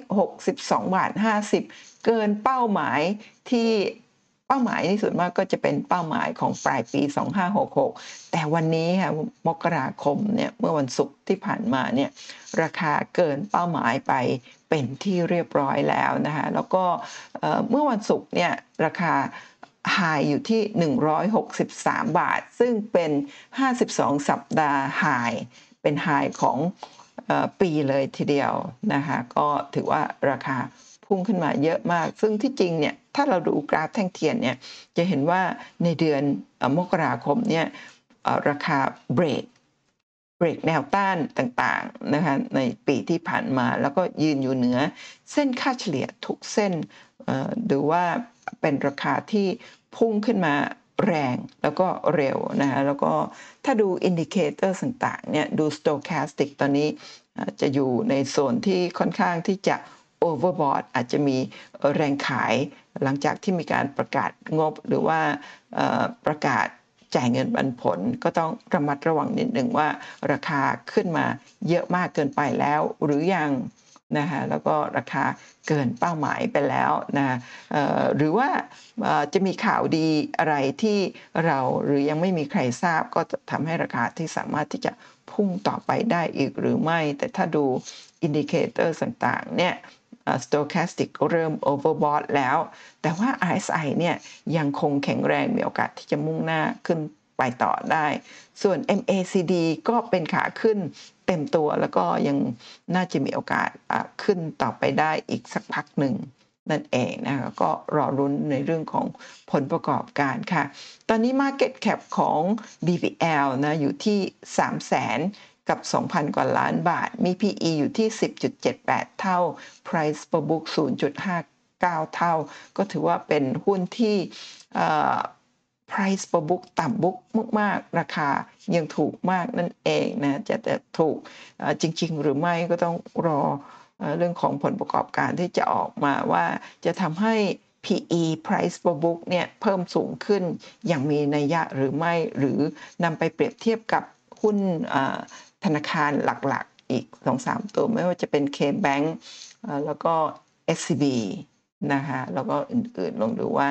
162 บาท 50 เกินเป้าหมาย ที่เป้าหมายที่สุดมากก็จะเป็นเป้าหมายของปลายปี 2566 แต่วันนี้ค่ะมกราคมเนี่ยเมื่อวันศุกร์ที่ผ่านมาเนี่ยราคาเกินเป้าหมายไปเป็นที่เรียบร้อยแล้วนะคะแล้วก็เมื่อวันศุกร์เนี่ยราคาไฮอยู่ที่ 163 บาท ซึ่งเป็น 52 สัปดาห์ไฮเป็นไฮของปีเลยทีเดียวนะคะก็ถือว่าราคา พุ่งขึ้นมาเยอะมาก ซึ่งที่จริงเนี่ยถ้าเราดูกราฟแท่งเทียนเนี่ยจะเห็นว่าในเดือนมกราคมเนี่ยราคาเบรกเบรกแนวต้านต่างๆนะคะในปีที่ผ่านมาแล้วก็ยืนอยู่เหนือ เส้นค่าเฉลี่ยทุกเส้นดูว่าเป็นราคาที่พุ่งขึ้นมาแรงแล้วก็เร็วนะคะแล้วก็ถ้าดู indicator ต่างๆเนี่ยดู stochastic ตอนนี้จะอยู่ในโซนที่ค่อนข้างที่จะ overbought อาจจะมีแรงขายหลังจากที่มีการประกาศงบหรือว่าประกาศจ่ายเงินปันผลก็ต้องระมัดระวังนิดหนึ่งว่าราคาขึ้นมาเยอะมากเกินไปแล้วหรือยังนะคะแล้วก็ราคาเกินเป้าหมายไปแล้วนะหรือว่าจะมีข่าวดีอะไรที่เราหรือยังไม่มีใครทราบก็จะทำให้ราคาที่สามารถที่จะพุ่งต่อไปได้อีกหรือไม่ แต่ถ้าดู indicator ต่างๆเนี่ย stochastic เริ่ม overbought แล้ว แต่ว่า RSI เนี่ยยังคงแข็งแรงมีโอกาสที่จะมุ่งหน้าขึ้นไปต่อได้ ส่วน MACD ก็เป็นขาขึ้นเต็มตัวแล้วก็ยังน่าจะมีโอกาสขึ้นต่อไปได้อีกสักพักหนึ่งนั่นเองนะคะก็รอรุ้นในเรื่องของผลประกอบการค่ะ ตอนนี้ Market Cap ของ BBL นะอยู่ที่ 3 0 0 0 0 กับ 2,000 กว่าล้านบาท มี PE อยู่ที่ 10.78 เท่า Price per book 0.59 เท่า ก็ถือว่าเป็นหุ้นที่ price per book ต่ำ book มากๆ ราคายังถูกมากนั่นเองนะจะจะถูกจริง ๆ หรือไม่ก็ต้องรอเรื่องของผลประกอบการที่จะออกมาว่าจะทำให้ PE price per book เนี่ยเพิ่มสูงขึ้นอย่างมีนัยยะหรือไม่หรือนำไปเปรียบเทียบกับหุ้น ธนาคารหลักๆ อีกสองสามตัวไม่ว่าจะเป็น K-Bank แล้วก็ SCB นะคะแล้วก็อื่นๆลองดูว่า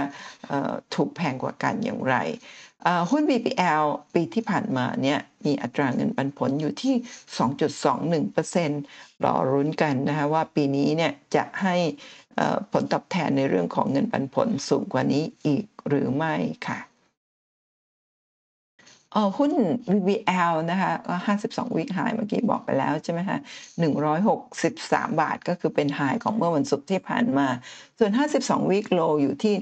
ถูกแพงกว่ากันอย่างไรหุ้น BPL ปีที่ผ่านมาเนี่ยมีอัตราเงินปันผลอยู่ที่ 2.21%รอรุ้นกันนะคะว่าปีนี้เนี่ยจะให้ผลตอบแทนในเรื่องของเงินปันผลสูงกว่านี้อีกหรือไม่ค่ะ ออหุ้น VBL นะคะก็52วิกไฮเมื่อกี้บอกไปแล้วใช่ไหมคะ163บาทก็คือเป็นไฮของเมื่อวันศุกร์ที่ผ่านมา ส่วน52วิกโลอยู่ที่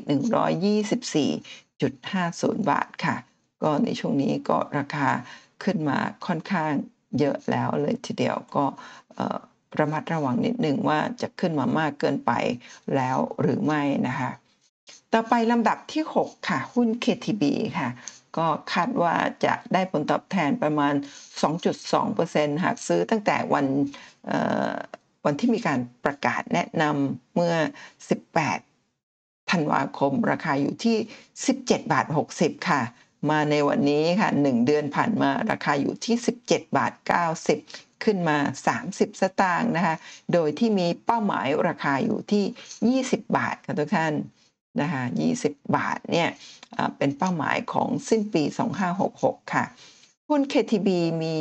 124.50บาทค่ะ ก็ในช่วงนี้ก็ราคาขึ้นมาค่อนข้างเยอะแล้วเลยทีเดียวก็ระมัดระวังนิดหนึ่งว่าจะขึ้นมามากเกินไปแล้วหรือไม่นะคะ ต่อไปลำดับที่ 6 ค่ะ หุ้น KTB ค่ะ ก็คาดว่าจะได้ผลตอบแทนประมาณ 2.2%หากซื้อตั้งแต่วันวันที่มีการประกาศแนะนำเมื่อ 18 ธันวาคม ราคาอยู่ที่ 17 บาท 60 ค่ะ มาในวันนี้ค่ะ 1 เดือนผ่านมาราคาอยู่ที่ 17 บาท 90 ขึ้นมา 30 สตางค์นะคะ โดยที่มีเป้าหมายราคาอยู่ที่ 20 บาทค่ะทุกท่าน นะคะ20 บาทเนี่ยเป็นเป้าหมายของสิ้นปี 2566 ค่ะ หุ้น KTB มี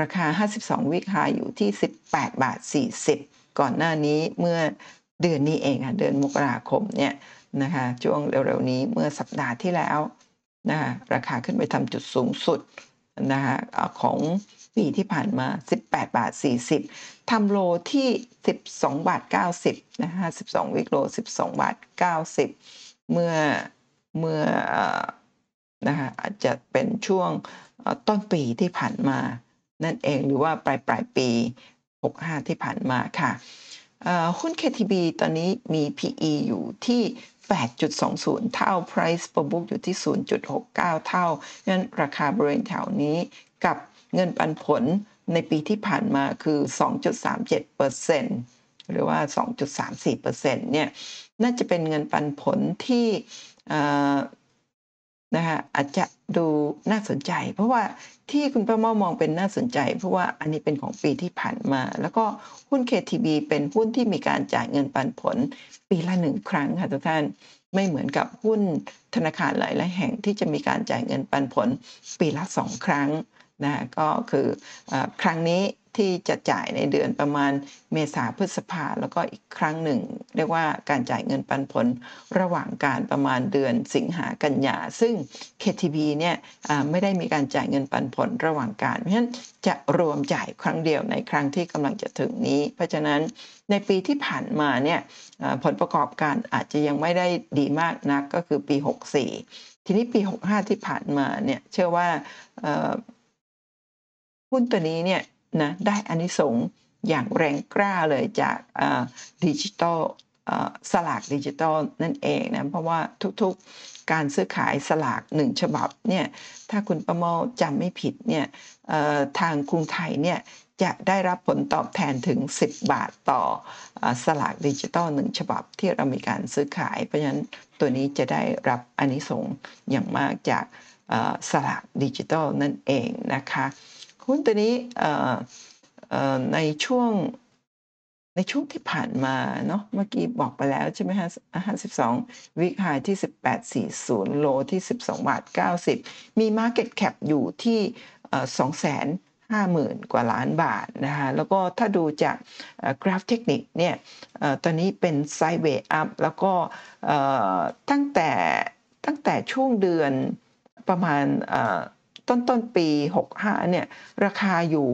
ราคา 52 วิกไฮอยู่ที่ 18 บาท 40 ก่อนหน้านี้เมื่อเดือนนี้เองค่ะเดือนมกราคมเนี่ยนะคะช่วงเร็วๆนี้เมื่อสัปดาห์ที่แล้วนะคะราคาขึ้นไปทำจุดสูงสุดนะคะของ ปีที่ผ่านมา 18 บาท 40 ทำโลที่ 12 บาท 90 นะฮะ 12 วิกโล 12 บาท 90 เมื่อเมื่อนะคะอาจจะเป็นช่วงต้นปีที่ผ่านมา นั่นเองหรือว่าปลายปลายปี 65 ที่ผ่านมาค่ะหุ้น KTB ตอนนี้มี PE อยู่ที่ 8.20 เท่า Price per book อยู่ที่ 0.69 เท่านั้นราคาบริเวณแถวนี้กับ เงินปันผลในปีที่ผ่านมาคือ 2.37%หรือว่า 2.34%เนี่ยน่าจะเป็นเงินปันผลที่นะคะอาจจะดูน่าสนใจ เพราะว่าที่คุณป้าเมามองเป็นน่าสนใจ เพราะว่าอันนี้เป็นของปีที่ผ่านมา แล้วก็หุ้น KTB เป็นหุ้นที่มีการจ่ายเงินปันผลปีละหนึ่งครั้งค่ะทุกท่านไม่เหมือนกับหุ้นธนาคารหลายๆแห่งที่จะมีการจ่ายเงินปันผลปีละสองครั้ง นะก็คืออครั้งนี้ที่จะจ่ายในเดือนประมาณเมษาพฤษภาแล้วก็อีกครั้งหนึ่ง เรียกว่าการจ่ายเงินปันผลระหว่างการประมาณเดือนสิงหากันยา ซึ่ง KTB เนี่ยไม่ได้มีการจ่ายเงินปันผลระหว่างการ เพราะฉะนั้นจะรวมจ่ายครั้งเดียวในครั้งที่กำลังจะถึงนี้ เพราะฉะนั้นในปีที่ผ่านมาเนี่ยผลประกอบการอาจจะยังไม่ได้ดีมากนักก็คือปี 64 ทีนี้ปี 65 ที่ผ่านมาเนี่ยเชื่อว่า หุ้นตัวนี้เนี่ยนะได้อานิสงส์อย่างแรงกล้าเลยจากดิจิตอลสลากดิจิตอลนั่นเองนะเพราะว่าทุกๆการซื้อขายสลากหนึ่งฉบับเนี่ยถ้าคุณประมอจำไม่ผิดเนี่ยทางกรุงไทยเนี่ยจะได้รับผลตอบแทนถึง 10 บาทต่อสลากดิจิตอลหนึ่งฉบับที่เรามีการซื้อขาย เพราะฉะนั้นตัวนี้จะได้รับอนิสงส์อย่างมากจากสลากดิจิตอลนั่นเองนะคะ หุ้นตัวนี้ในช่วงในช่วงที่ผ่านมาเนาะเมื่อกี้บอกไปแล้วใช่ไหมฮะ52วิกไฮที่1840โลที่12บาท90มี Market Cap อยู่ที่2แสนห้าหมื่นกว่าล้านบาทนะคะแล้วก็ถ้าดูจากกราฟเทคนิคเนี่ยตอนนี้เป็นไซด์เวย์อัพแล้วก็ตั้งแต่ตั้งแต่ช่วงเดือนประมาณ ต้นต้นปี 65 เนี่ยราคาอยู่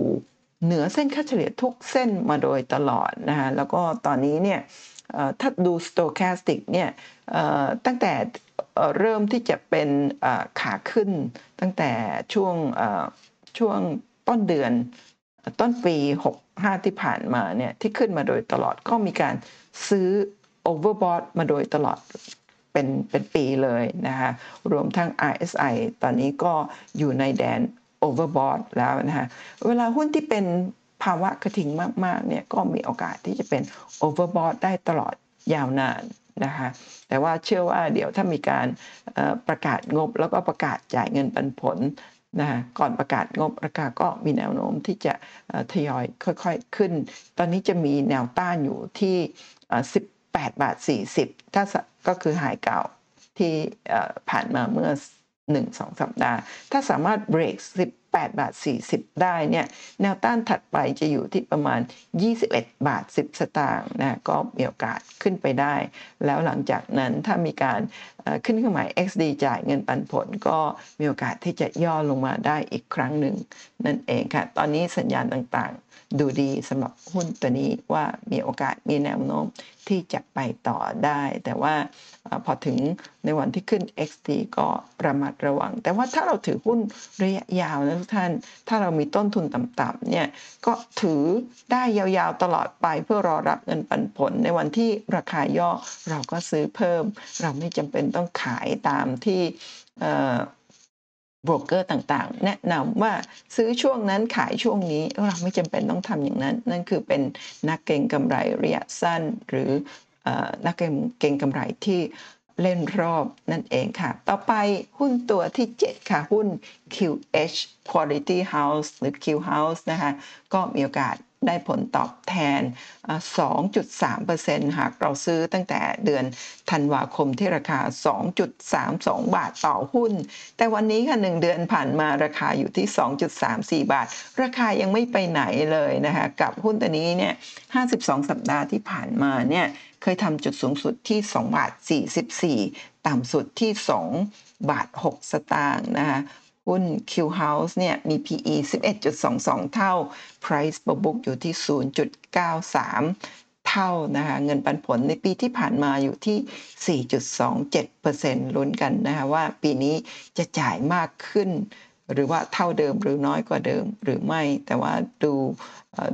เหนือเส้นค่าเฉลี่ยทุกเส้นมาโดยตลอดนะฮะแล้วก็ตอนนี้เนี่ยถ้าดู stochastic เนี่ยตั้งแต่เริ่มที่จะเป็นขาขึ้นตั้งแต่ช่วงช่วงต้นเดือนต้นปี 65 ที่ผ่านมาเนี่ยที่ขึ้นมาโดยตลอดก็มีการซื้อ overbought มาโดยตลอด เป็นเป็นปีเลยนะคะรวมทั้ง RSI ตอนนี้ก็อยู่ในแดน overbought แล้วนะคะเวลาหุ้นที่เป็นภาวะกระถิ่งมากๆเนี่ยก็มีโอกาสที่จะเป็น overbought ได้ตลอดยาวนานนะคะแต่ว่าเชื่อว่าเดี๋ยวถ้ามีการประกาศงบแล้วก็ประกาศจ่ายเงินปันผลนะก่อนประกาศงบราคาก็มีแนวโน้มที่จะทยอยค่อยๆขึ้น ตอนนี้จะมีแนวต้านอยู่ที่ 10 8บาท40 ถ้าก็คือหายเก่าที่ผ่านมาเมื่อ 1-2 สัปดาห์ ถ้าสามารถเบรก18บาท40 ได้เนี่ยแนวต้านถัดไปจะอยู่ที่ประมาณ 21 บาท 10 สตางค์นะก็มีโอกาสขึ้นไปได้ แล้วหลังจากนั้นถ้ามีการขึ้นเครื่องหมาย XD จ่ายเงินปันผลก็มีโอกาสที่จะย่อลงมาได้อีกครั้งหนึ่งนั่นเองค่ะ ตอนนี้สัญญาณต่างๆ ดูดีสำหรับหุ้นตัวนี้ว่ามีโอกาสมีแนวโน้มที่จะไปต่อได้ แต่ว่าพอถึงในวันที่ขึ้น XD ก็ระมัดระวัง แต่ว่าถ้าเราถือหุ้นระยะยาวนะทุกท่าน ถ้าเรามีต้นทุนต่ำๆเนี่ยก็ถือได้ยาวๆตลอดไปเพื่อรอรับเงินปันผล ในวันที่ราคาย่อเราก็ซื้อเพิ่ม เราไม่จำเป็นต้องขายตามที่ บรกเกอร์ต่างๆ แนะนำว่าซื้อช่วงนั้นขายช่วงนี้เราไม่จำเป็นต้องทำอย่างนั้น นั่นคือเป็นนักเก็งกำไรระยะสั้น หรือนักเก็งกำไรที่เล่นรอบนั่นเองค่ะ ต่อไปหุ้นตัวที่ 7 ค่ะ หุ้น QH Quality House หรือ Q House นะคะ ก็มีโอกาส ได้ผลตอบแทน 2.3%หากเราซื้อตั้งแต่เดือนธันวาคมที่ราคา 2.32 บาทต่อหุ้น แต่วันนี้ค่ะ1เดือนผ่านมาราคาอยู่ที่ 2.34 บาท ราคายังไม่ไปไหนเลยนะคะกับหุ้นตัวนี้เนี่ย 52 สัปดาห์ที่ผ่านมาเนี่ยเคยทำจุดสูงสุดที่ 2 บาท 44 ต่ำสุดที่ 2 บาท 6 สตางค์นะคะ หุ้น Q House เนี่ยมี PE 11.22 เท่า Price per book อยู่ที่ 0.93 เท่านะคะเงินปันผลในปีที่ผ่านมาอยู่ที่ 4.27%ลุ้นกันนะคะว่าปีนี้จะจ่ายมากขึ้น หรือว่าเท่าเดิมหรือน้อยกว่าเดิมหรือไม่ แต่ว่าดู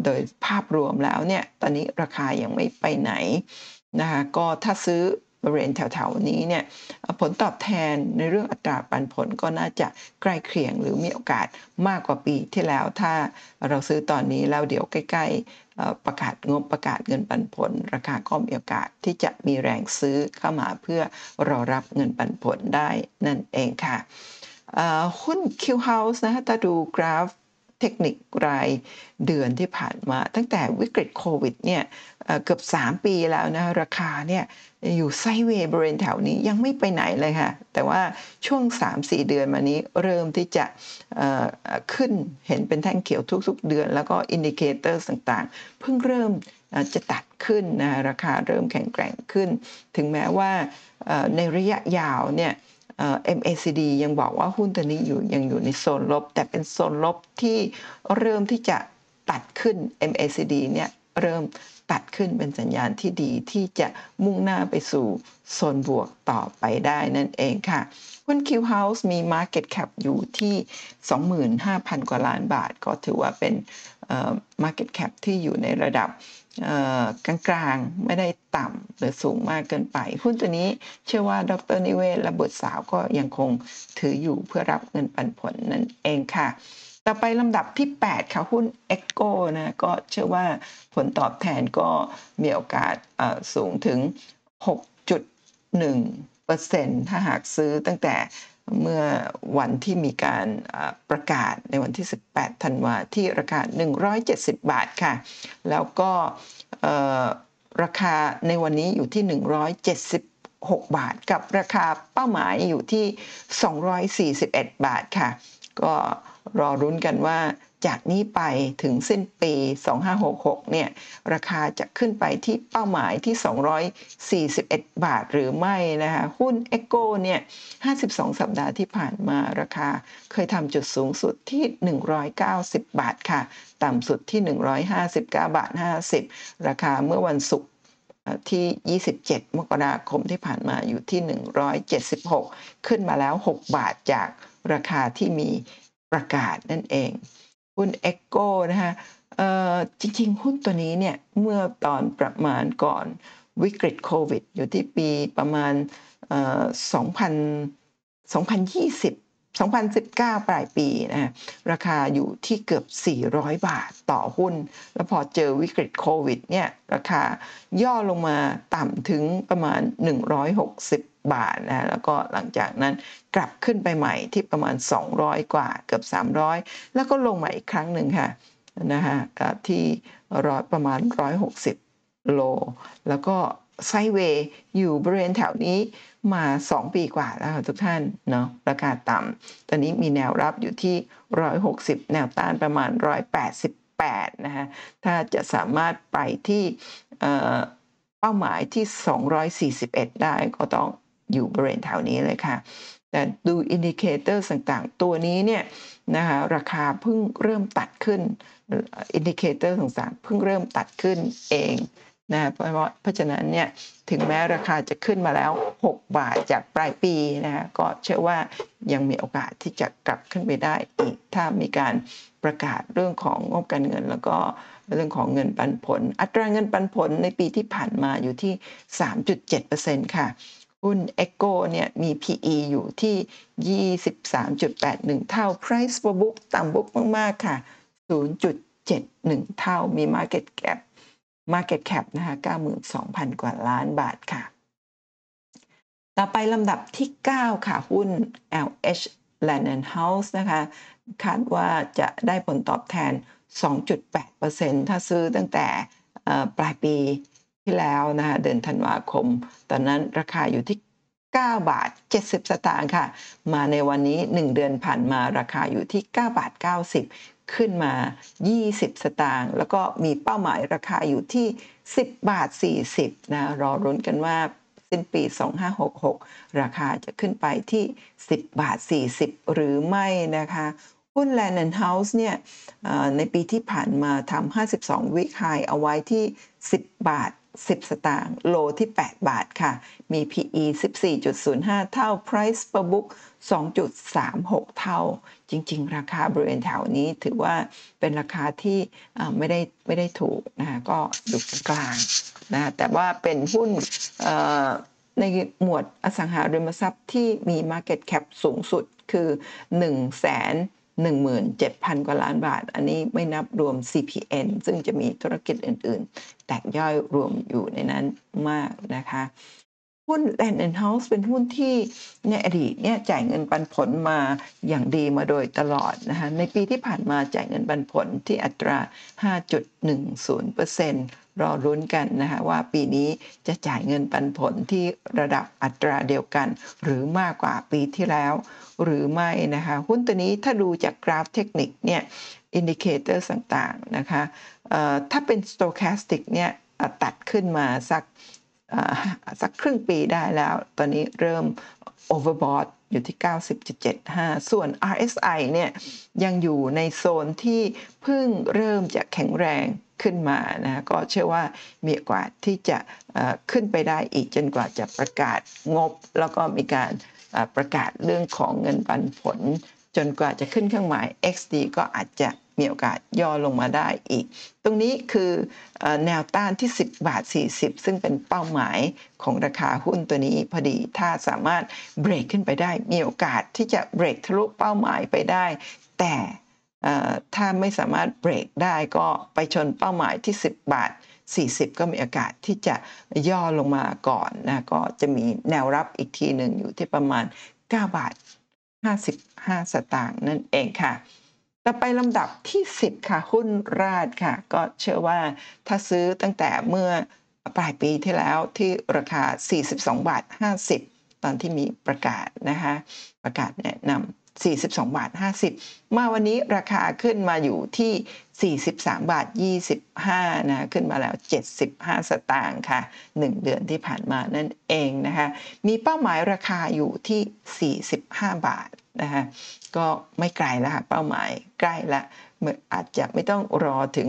โดยภาพรวมแล้วเนี่ยตอนนี้ราคายังไม่ไปไหนนะคะก็ถ้าซื้อ บริเวณแถวๆนี้เนี่ยผลตอบแทนในเรื่องอัตราปันผลก็น่าจะใกล้เคียงหรือมีโอกาสมากกว่าปีที่แล้ว ถ้าเราซื้อตอนนี้แล้วเดี๋ยวใกล้ๆประกาศงบประกาศเงินปันผล ราคาก็มีโอกาสที่จะมีแรงซื้อเข้ามาเพื่อรอรับเงินปันผลได้นั่นเองค่ะหุ้น Q House นะคะถ้าดูกราฟ เทคนิครายเดือนที่ผ่านมา ตั้งแต่วิกฤตโควิดเนี่ยเกือบ 3 ปีแล้วนะราคาเนี่ยอยู่ sideway บริเวณแถวนี้ยังไม่ไปไหนเลยค่ะ แต่ว่าช่วง 3-4 เดือนมานี้เริ่มที่จะขึ้นเห็นเป็นแท่งเขียวทุก ๆ เดือน แล้วก็ indicator ต่างๆ เพิ่งเริ่มจะตัดขึ้นนะราคาเริ่มแข็งแกร่งขึ้น ถึงแม้ว่าในระยะยาวเนี่ย MACD ยังบอกว่าหุ้นตัวนี้อยู่ยังอยู่ในโซนลบ แต่เป็นโซนลบที่เริ่มที่จะตัดขึ้น MACD เนี่ยเริ่มตัดขึ้นเป็นสัญญาณที่ดีที่จะมุ่งหน้าไปสู่โซนบวกต่อไปได้นั่นเองค่ะหุ้น Q House มี Market Cap อยู่ที่ 25,000 กว่าล้านบาท ก็ถือว่าเป็น Market Cap ที่อยู่ในระดับ กลางๆ ไม่ได้ต่ำหรือสูงมากเกินไป หุ้นตัวนี้เชื่อว่าดรนิเวศและบุตรสาวก็ยังคงถืออยู่เพื่อรับเงินปันผลนั่นเองค่ะ ต่อไปลำดับที่ 8 ค่ะ หุ้น e c o นะก็เชื่อว่าผลตอบแทนก็มีโอกาสสูงถึง 6.1%ถ้าหากซื้อตั้งแต่ เมื่อวันที่มีการประกาศในวันที่ 18 ธันวาที่ราคา 170 บาทค่ะ แล้วก็ราคาในวันนี้อยู่ที่ 176 บาท กับราคาเป้าหมายอยู่ที่ 241 บาทค่ะ ก็รอรุ้นกันว่า จากนี้ไปถึงสิ้นปี 2566 เนี่ย ราคาจะขึ้นไปที่เป้าหมายที่ 241 บาทหรือไม่นะคะ หุ้น e c o เนี่ย 52 สัปดาห์ที่ผ่านมาราคาเคยทำจุดสูงสุดที่ 190 บาทค่ะ ต่ำสุดที่ 159 บาท 50 ราคาเมื่อวันศุกร์ที่ 27 มกราคมที่ผ่านมาอยู่ที่ 176 ขึ้นมาแล้ว 6 บาทจากราคาที่มีประกาศนั่นเอง หุ้นเอ็กโกนะคะจริงๆ หุ้นตัวนี้เนี่ยเมื่อตอนประมาณก่อนวิกฤตโควิด อยู่ที่ปีประมาณ 2000 2020 2019 ปลายปีนะราคาอยู่ที่เกือบ 400 บาทต่อหุ้น แล้วพอเจอวิกฤตโควิดเนี่ยราคาย่อลงมาต่ำถึงประมาณ 160 บาทนะแล้วก็หลังจากนั้นกลับขึ้นไปใหม่ที่ประมาณ 200 กว่าเกือบ 300 แล้วก็ลงมาอีกครั้งหนึ่งค่ะนะฮะที่ร้อยประมาณ 160 โล แล้วก็ ไซเวย์อยู่บริเวณแถวนี้มา 2 ปีกว่าแล้วค่ะทุกท่านเนาะราคาต่ำตอนนี้มีแนวรับอยู่ที่ 160 แนวต้านประมาณ 188 นะฮะ ถ้าจะสามารถไปที่เอ่อเป้าหมายที่ 241 ได้ก็ต้องอยู่บริเวณแถวนี้เลยค่ะ แต่ดู indicator ต่างๆ ตัวนี้เนี่ยนะคะราคาเพิ่งเริ่มตัดขึ้น indicator ต่างๆเพิ่งเริ่มตัดขึ้นเอง นะเพราะเพราะฉะนั้นเนี่ยถึงแม้ราคาจะขึ้นมาแล้ว 6 บาทจากปลายปีนะก็เชื่อว่ายังมีโอกาสที่จะกลับขึ้นไปได้อีก ถ้ามีการประกาศเรื่องของงบการเงิน แล้วก็เรื่องของเงินปันผล อัตราเงินปันผลในปีที่ผ่านมาอยู่ที่ 3.7%ค่ะหุ้น e c o เนี่ยมี PE อยู่ที่ 23.81 เท่า Price per book ต่ำ book มาก ๆ ค่ะ 0.71 เท่ามี Market Cap Market Cap นะคะ92,000 กว่าล้านบาทค่ะ ต่อไปลำดับที่ 9 ค่ะ หุ้น LH Land and House นะคะ คาดว่าจะได้ผลตอบแทน 2.8%ถ้าซื้อตั้งแต่ปลายปีที่แล้วนะคะเดือนธันวาคม ตอนนั้นราคาอยู่ที่ 9 บาท 70 สตางค์ค่ะ มาในวันนี้ 1 เดือนผ่านมาราคาอยู่ที่ 9 บาท 90 ขึ้นมา 20 สตางค์แล้วก็มีเป้าหมายราคาอยู่ที่ 10 บาท 40 นะ รอรุ้นกันว่าสิ้นปี 2566 ราคาจะขึ้นไปที่ 10 บาท 40 หรือไม่นะคะ หุ้น Land and House เนี่ยในปีที่ผ่านมาทำ52 วิกไฮเอาไว้ที่ 10 บาท 10 สตางค์โลที่ 8 บาทค่ะ มี PE 14.05 เท่า Price per book 2.36 เท่า จริง ๆ ราคาบริเวณแถวนี้ถือว่าเป็นราคาที่ไม่ได้ไม่ได้ถูกนะคะก็อยู่กลางนะแต่ว่าเป็นหุ้นในหมวดอสังหาริมทรัพย์ที่มี Market Cap สูงสุดคือ 1 0 0 0 0 17,000 กว่าล้านบาท อันนี้ไม่นับรวม CPN ซึ่งจะมีธุรกิจอื่น ๆ แตกย่อยรวมอยู่ในนั้นมากนะคะหุ้น Land and House เป็นหุ้นที่ในอดีตเนี่ยจ่ายเงินปันผลมาอย่างดีมาโดยตลอดนะคะในปีที่ผ่านมาจ่ายเงินปันผลที่อัตรา 5.10% รอลุ้นกันนะคะว่าปีนี้จะจ่ายเงินปันผลที่ระดับอัตราเดียวกัน หรือมากกว่าปีที่แล้ว หรือไม่นะคะหุ้นตัวนี้ถ้าดูจากกราฟเทคนิคเนี่ย indicator ต่างๆนะคะถ้าเป็น stochastic เนี่ยตัดขึ้นมาสักสักครึ่งปีได้แล้ว ตอนนี้เริ่ม overbought อยู่ที่ 90.75 ส่วน RSI เนี่ยยังอยู่ในโซนที่เพิ่งเริ่มจะแข็งแรง ขึ้นมานะก็เชื่อว่ามีโอกาสที่จะขึ้นไปได้อีกจนกว่าจะประกาศงบ แล้วก็มีการประกาศเรื่องของเงินปันผล จนกว่าจะขึ้นเครื่องหมาย XD ก็อาจจะมีโอกาสย่อลงมาได้อีก ตรงนี้คือแนวต้านที่ 10 บาท 40 ซึ่งเป็นเป้าหมายของราคาหุ้นตัวนี้พอดี ถ้าสามารถเบรกขึ้นไปได้ มีโอกาสที่จะเบรกทะลุเป้าหมายไปได้ แต่ ถ้าไม่สามารถเบรกได้ก็ไปชนเป้าหมายที่ 10 บาท 40 ก็มีโอกาสที่จะย่อลงมาก่อนนะก็จะมีแนวรับอีกทีหนึ่งอยู่ที่ประมาณ 9 บาท 55 สตางค์นั่นเองค่ะต่อไปลำดับที่ 10 ค่ะ หุ้นราดค่ะ ก็เชื่อว่าถ้าซื้อตั้งแต่เมื่อปลายปีที่แล้วที่ราคา 42 บาท 50 ตอนที่มีประกาศนะคะประกาศแนะนำ 42 บาท 50 มาวันนี้ราคาขึ้นมาอยู่ที่ 43 บาท 25 นะ ขึ้นมาแล้ว 75 สตางค์ค่ะ 1 เดือนที่ผ่านมานั่นเองนะคะ มีเป้าหมายราคาอยู่ที่ 45 บาทนะคะก็ไม่ไกลแล้วค่ะ เป้าหมายใกล้ละอาจจะไม่ต้องรอถึง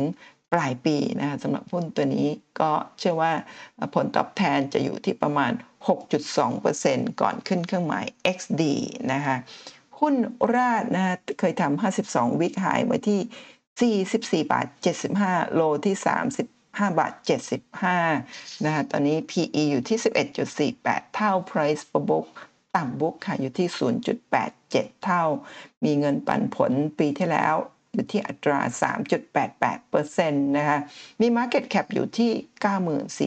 ปลายปีนะคะสำหรับหุ้นตัวนี้ก็เชื่อว่าผลตอบแทนจะอยู่ที่ประมาณ 6.2%ก่อนขึ้นเครื่องหมาย XD นะคะ หุ้นราดนะเคยทำ52 วิกหายไว้ที่ 44 บาท 75 โลที่35บาท 75นะคะตอนนี้ PE อยู่ที่ 11.48 เท่า Price per book ต่ำบุ๊กค่ะ อยู่ที่ 0.87 เท่า มีเงินปันผลปีที่แล้ว อยู่ที่อัตรา 3.88%นะคะมี Market Cap อยู่ที่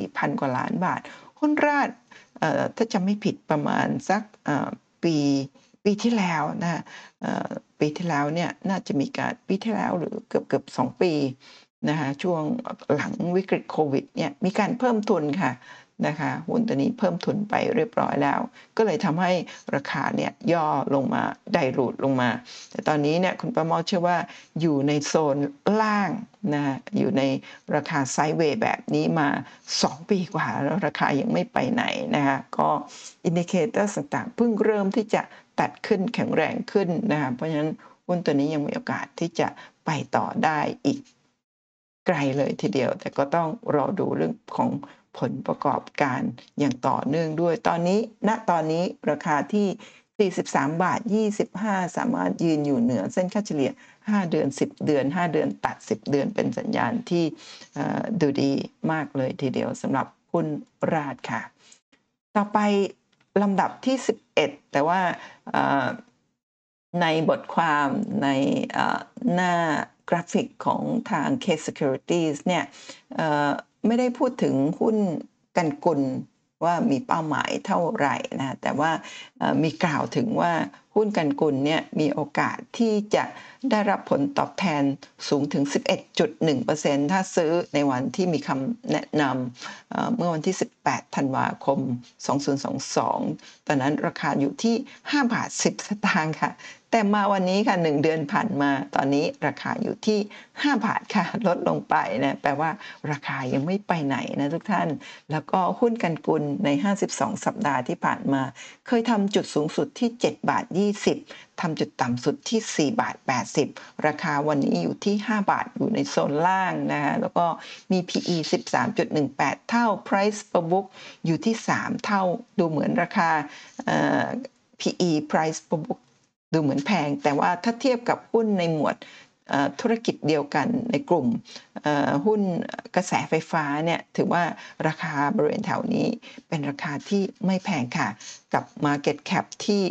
94,000 กว่าล้านบาท หุ้นราดถ้าจะไม่ผิดประมาณสักปี ปีที่แล้วนะปีที่แล้วเนี่ยน่าจะมีการปีที่แล้วหรือเกือบเกือบสองปีนะคะช่วงหลังวิกฤตโควิดเนี่ยมีการเพิ่มทุนค่ะนะคะหุ้นตัวนี้เพิ่มทุนไปเรียบร้อยแล้ว ก็เลยทำให้ราคาเนี่ยย่อลงมาไดรูดลงมา แต่ตอนนี้เนี่ยคุณประมาเชื่อว่าอยู่ในโซนล่างนะอยู่ในราคาไซด์เวย์แบบนี้มา 2 ปีกว่าแล้วราคายังไม่ไปไหนนะคะก็indicator ต่างๆเพิ่งเริ่มที่จะ ตัดขึ้นแข็งแรงขึ้นนะคะเพราะฉะนั้นหุ้นตัวนี้ยังมีโอกาสที่จะไปต่อได้อีกไกลเลยทีเดียว แต่ก็ต้องรอดูเรื่องของผลประกอบการอย่างต่อเนื่องด้วย ตอนนี้ณตอนนี้ราคาที่ 43 บาท 25 สามารถยืนอยู่เหนือเส้นค่าเฉลี่ย 5 เดือน 10 เดือน 5 เดือนตัด 10 เดือนเป็นสัญญาณที่ดูดีมากเลยทีเดียวสำหรับหุ้นราดค่ะ ต่อไป ลำดับที่ 11 แต่ว่าในบทความในหน้ากราฟิกของทาง K Securities เนี่ยไม่ได้พูดถึงหุ้นกันกุลว่ามีเป้าหมายเท่าไหร่นะแต่ว่ามีกล่าวถึงว่า หุ้นกันกุลเนี่ยมีโอกาสที่จะได้รับผลตอบแทนสูงถึง 11.1%ถ้าซื้อในวันที่มีคำแนะนำเมื่อวันที่ 18 ธันวาคม 2022 ตอนนั้นราคาอยู่ที่ 5 บาท 10 สตางค์ค่ะ แต่มาวันนี้ค่ะ 1 เดือนผ่านมาตอนนี้ราคาอยู่ที่ 5 บาทค่ะ ลดลงไปนะแปลว่าราคายังไม่ไปไหนนะทุกท่าน แล้วก็หุ้นกันกุลใน 52 สัปดาห์ที่ผ่านมา เคยทำจุดสูงสุดที่ 7 บาท 20ทำจุดต่ำสุดที่ 4 บาท 80 ราคาวันนี้อยู่ที่ 5 บาทอยู่ในโซนล่างนะฮะแล้วก็มี PE 13.18 เท่า Price per book อยู่ที่ 3 เท่าดูเหมือนราคา PE Price per book ดูเหมือนแพง แต่ว่าถ้าเทียบกับหุ้นในหมวดธุรกิจเดียวกันในกลุ่มหุ้นกระแสไฟฟ้าเนี่ยถือว่าราคาบริเวณแถวนี้เป็นราคาที่ไม่แพงค่ะ กับ Market Cap ที่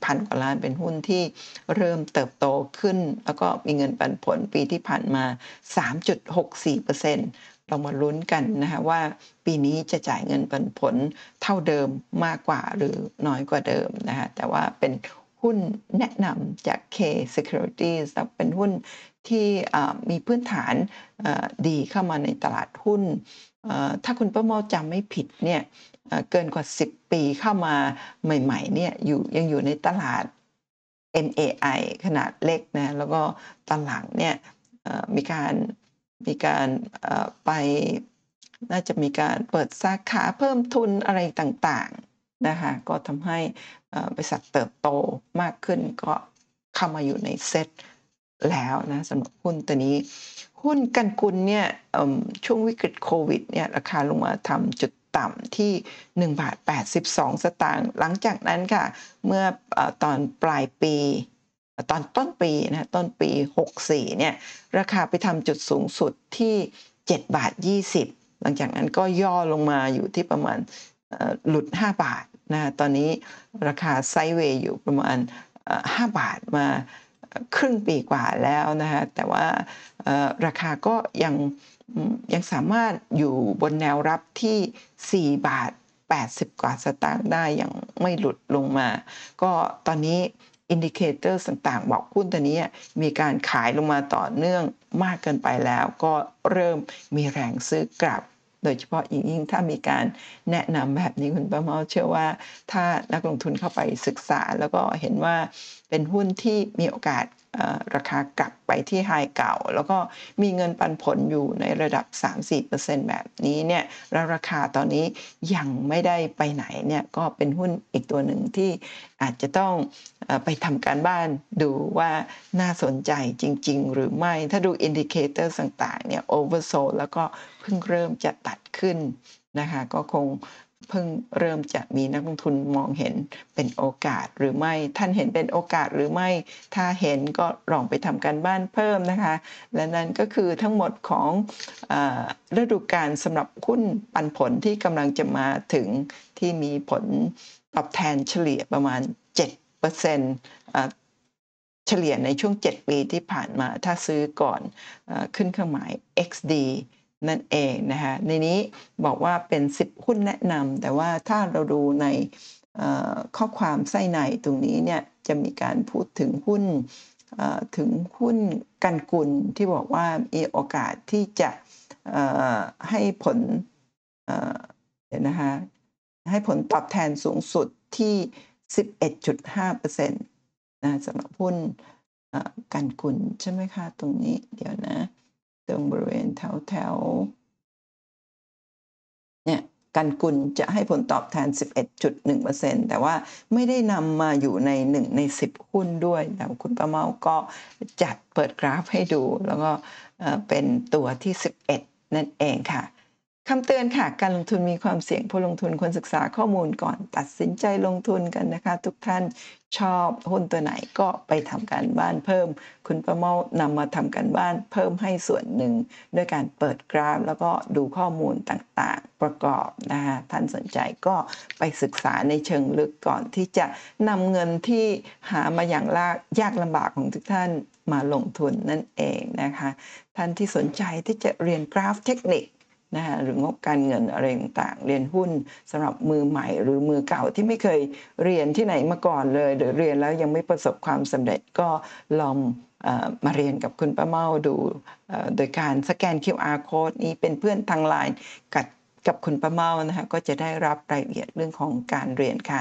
44,000 กว่าล้านเป็นหุ้นที่เริ่มเติบโตขึ้น แล้วก็มีเงินปันผลปีที่ผ่านมา 3.64%เรามาลุ้นกันนะคะว่าปีนี้จะจ่ายเงินปันผลเท่าเดิมมากกว่าหรือน้อยกว่าเดิมนะคะแต่ว่าเป็นุ้นแนะนำจาก K Securities เป็นหุ้นที่มีพื้นฐานดีเข้ามาในตลาดหุ้น ถ้าคุณประเมาจำไม่ผิดเนี่ยเกินกว่า 10 ปีเข้ามาใหม่ๆเนี่ยอยู่ยังอยู่ในตลาด MAI ขนาดเล็กนะแล้วก็ตอนหลังเนี่ยมีการมีการไปน่าจะมีการเปิดสาขาเพิ่มทุนอะไรต่าง นะคะก็ทำให้บริษัทเติบโตมากขึ้นก็เข้ามาอยู่ในเซ็ตแล้วนะสำหรับหุ้นตัวนี้ หุ้นกันกุลเนี่ยช่วงวิกฤตโควิดเนี่ยราคาลงมาทำจุดต่ำที่ 1 บาท 82 สตางค์หลังจากนั้นค่ะ เมื่อตอนปลายปี ตอนต้นปีนะต้นปี 64เนี่ยราคาไปทำจุดสูงสุดที่ 7 บาท 20 หลังจากนั้นก็ย่อลงมาอยู่ที่ประมาณ หลุด 5 บาทนะตอนนี้ราคา sideway อยู่ประมาณ 5 บาทมาครึ่งปีกว่าแล้วนะฮะแต่ว่าราคาก็ยังยังสามารถอยู่บนแนวรับที่ 4 บาท 80 กว่าสตางค์ได้ยังไม่หลุดลงมา ก็ตอนนี้ indicator ต่างๆ บอกหุ้นตัวนี้มีการขายลงมาต่อเนื่องมากเกินไปแล้ว ก็เริ่มมีแรงซื้อกลับ โดยเฉพาะยิ่งถ้ามีการแนะนำแบบนี้คุณป้าเมาเชื่อว่า ถ้านักลงทุนเข้าไปศึกษาแล้วก็เห็นว่าเป็นหุ้นที่มีโอกาส ราคากลับไปที่ high เก่า แล้วก็มีเงินปันผลอยู่ในระดับ 3-4%แบบนี้เนี่ยแล้วราคาตอนนี้ยังไม่ได้ไปไหนเนี่ยก็เป็นหุ้นอีกตัวหนึ่งที่อาจจะต้องไปทำการบ้านดูว่าน่าสนใจจริง ๆ หรือไม่ถ้าดู indicator ต่างๆเนี่ย oversoldแล้วก็เพิ่งเริ่มจะตัดขึ้นนะคะก็คง เพิ่งเริ่มจะมีนักลงทุนมองเห็นเป็นโอกาสหรือไม่ท่านเห็นเป็นโอกาสหรือไม่ ถ้าเห็นก็ลองไปทำการบ้านเพิ่มนะคะ และนั่นก็คือทั้งหมดของฤดูกาลสำหรับหุ้นปันผลที่กำลังจะมาถึงที่มีผลตอบแทนเฉลี่ยประมาณ 7%เฉลี่ยในช่วง 7 ปีที่ผ่านมาถ้าซื้อก่อนอขึ้นเครื่องหมาย XD นั่นเองนะคะในนี้บอกว่าเป็น 10 หุ้นแนะนำแต่ว่าถ้าเราดูในข้อความไส้ในตรงนี้เนี่ยจะมีการพูดถึงหุ้นถึงหุ้นกันกุลที่บอกว่ามีโอกาสที่จะให้ผลเดี๋ยวนะคะให้ผลตอบแทนสูงสุดที่ 11.5%นะสำหรับหุ้นกันกุลใช่ไหมคะตรงนี้เดี๋ยวนะ ตรงบริเวณแถวแถวเนี่ยกันกุลจะให้ผลตอบแทน 11.1%แต่ว่าไม่ได้นำมาอยู่ใน 1 ใน 10 หุ้นด้วยแต่คุณประเมาก็จัดเปิดกราฟให้ดู แล้วก็เป็นตัวที่ 11 นั่นเองค่ะ คำเตือนค่ะ การลงทุนมีความเสี่ยงผู้ลงทุนควรศึกษาข้อมูลก่อนตัดสินใจลงทุนกันนะคะ ทุกท่านชอบหุ้นตัวไหนก็ไปทำการบ้านเพิ่ม คุณประเมานำมาทำการบ้านเพิ่มให้ส่วนหนึ่งด้วยการเปิดกราฟ แล้วก็ดูข้อมูลต่างๆประกอบนะคะท่านสนใจก็ไปศึกษาในเชิงลึกก่อนที่จะนำเงินที่หามาอย่างายากลำบากของทุกท่านมาลงทุนนั่นเองนะคะ ท่านที่สนใจที่จะเรียนกราฟเทคนิค นะคะหรืองบการเงินอะไรต่างๆ เรียนหุ้นสำหรับมือใหม่หรือมือเก่าที่ไม่เคยเรียนที่ไหนมาก่อนเลย หรือเรียนแล้วยังไม่ประสบความสำเร็จก็ลองมาเรียนกับคุณป้าเมาดูโดยการสแกน QR code นี้เป็นเพื่อนทางไลน์กับกับคุณป้าเมานะคะก็จะได้รับรายละเอียดเรื่องของการเรียนค่ะ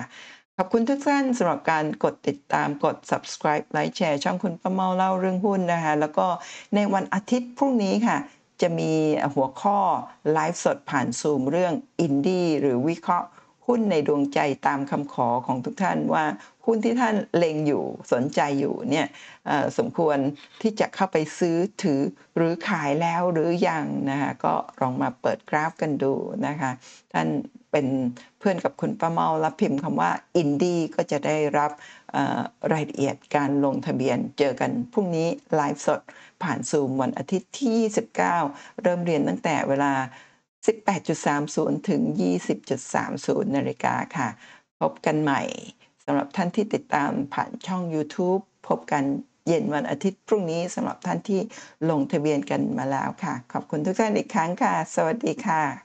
ขอบคุณทุกท่านสำหรับการกดติดตามกด subscribe ไลค์แชร์ช่องคุณป้าเมาเล่าเรื่องหุ้นนะคะแล้วก็ในวันอาทิตย์พรุ่งนี้ค่ะ จะมีหัวข้อไลฟ์สดผ่านซูมเรื่องอินดี้หรือวิเคราะห์หุ้นในดวงใจตามคำขอของทุกท่านว่าหุ้นที่ท่านเล็งอยู่สนใจอยู่เนี่ยสมควรที่จะเข้าไปซื้อถือหรือขายแล้วหรือยังนะคะก็ลองมาเปิดกราฟกันดูนะคะท่าน เป็นเพื่อนกับคุณป้าเมาแล้วพิมพ์คำว่าอินดี้ก็จะได้รับรายละเอียดการลงทะเบียนเจอกันพรุ่งนี้ไลฟ์สดผ่านซูมวันอาทิตย์ที่29เริ่มเรียนตั้งแต่เวลา 18.30 ถึง 20.30 นาฬิกาค่ะ พบกันใหม่สำหรับท่านที่ติดตามผ่านช่อง YouTube พบกันเย็นวันอาทิตย์พรุ่งนี้สำหรับท่านที่ลงทะเบียนกันมาแล้วค่ะ ขอบคุณทุกท่านอีกครั้งค่ะ สวัสดีค่ะ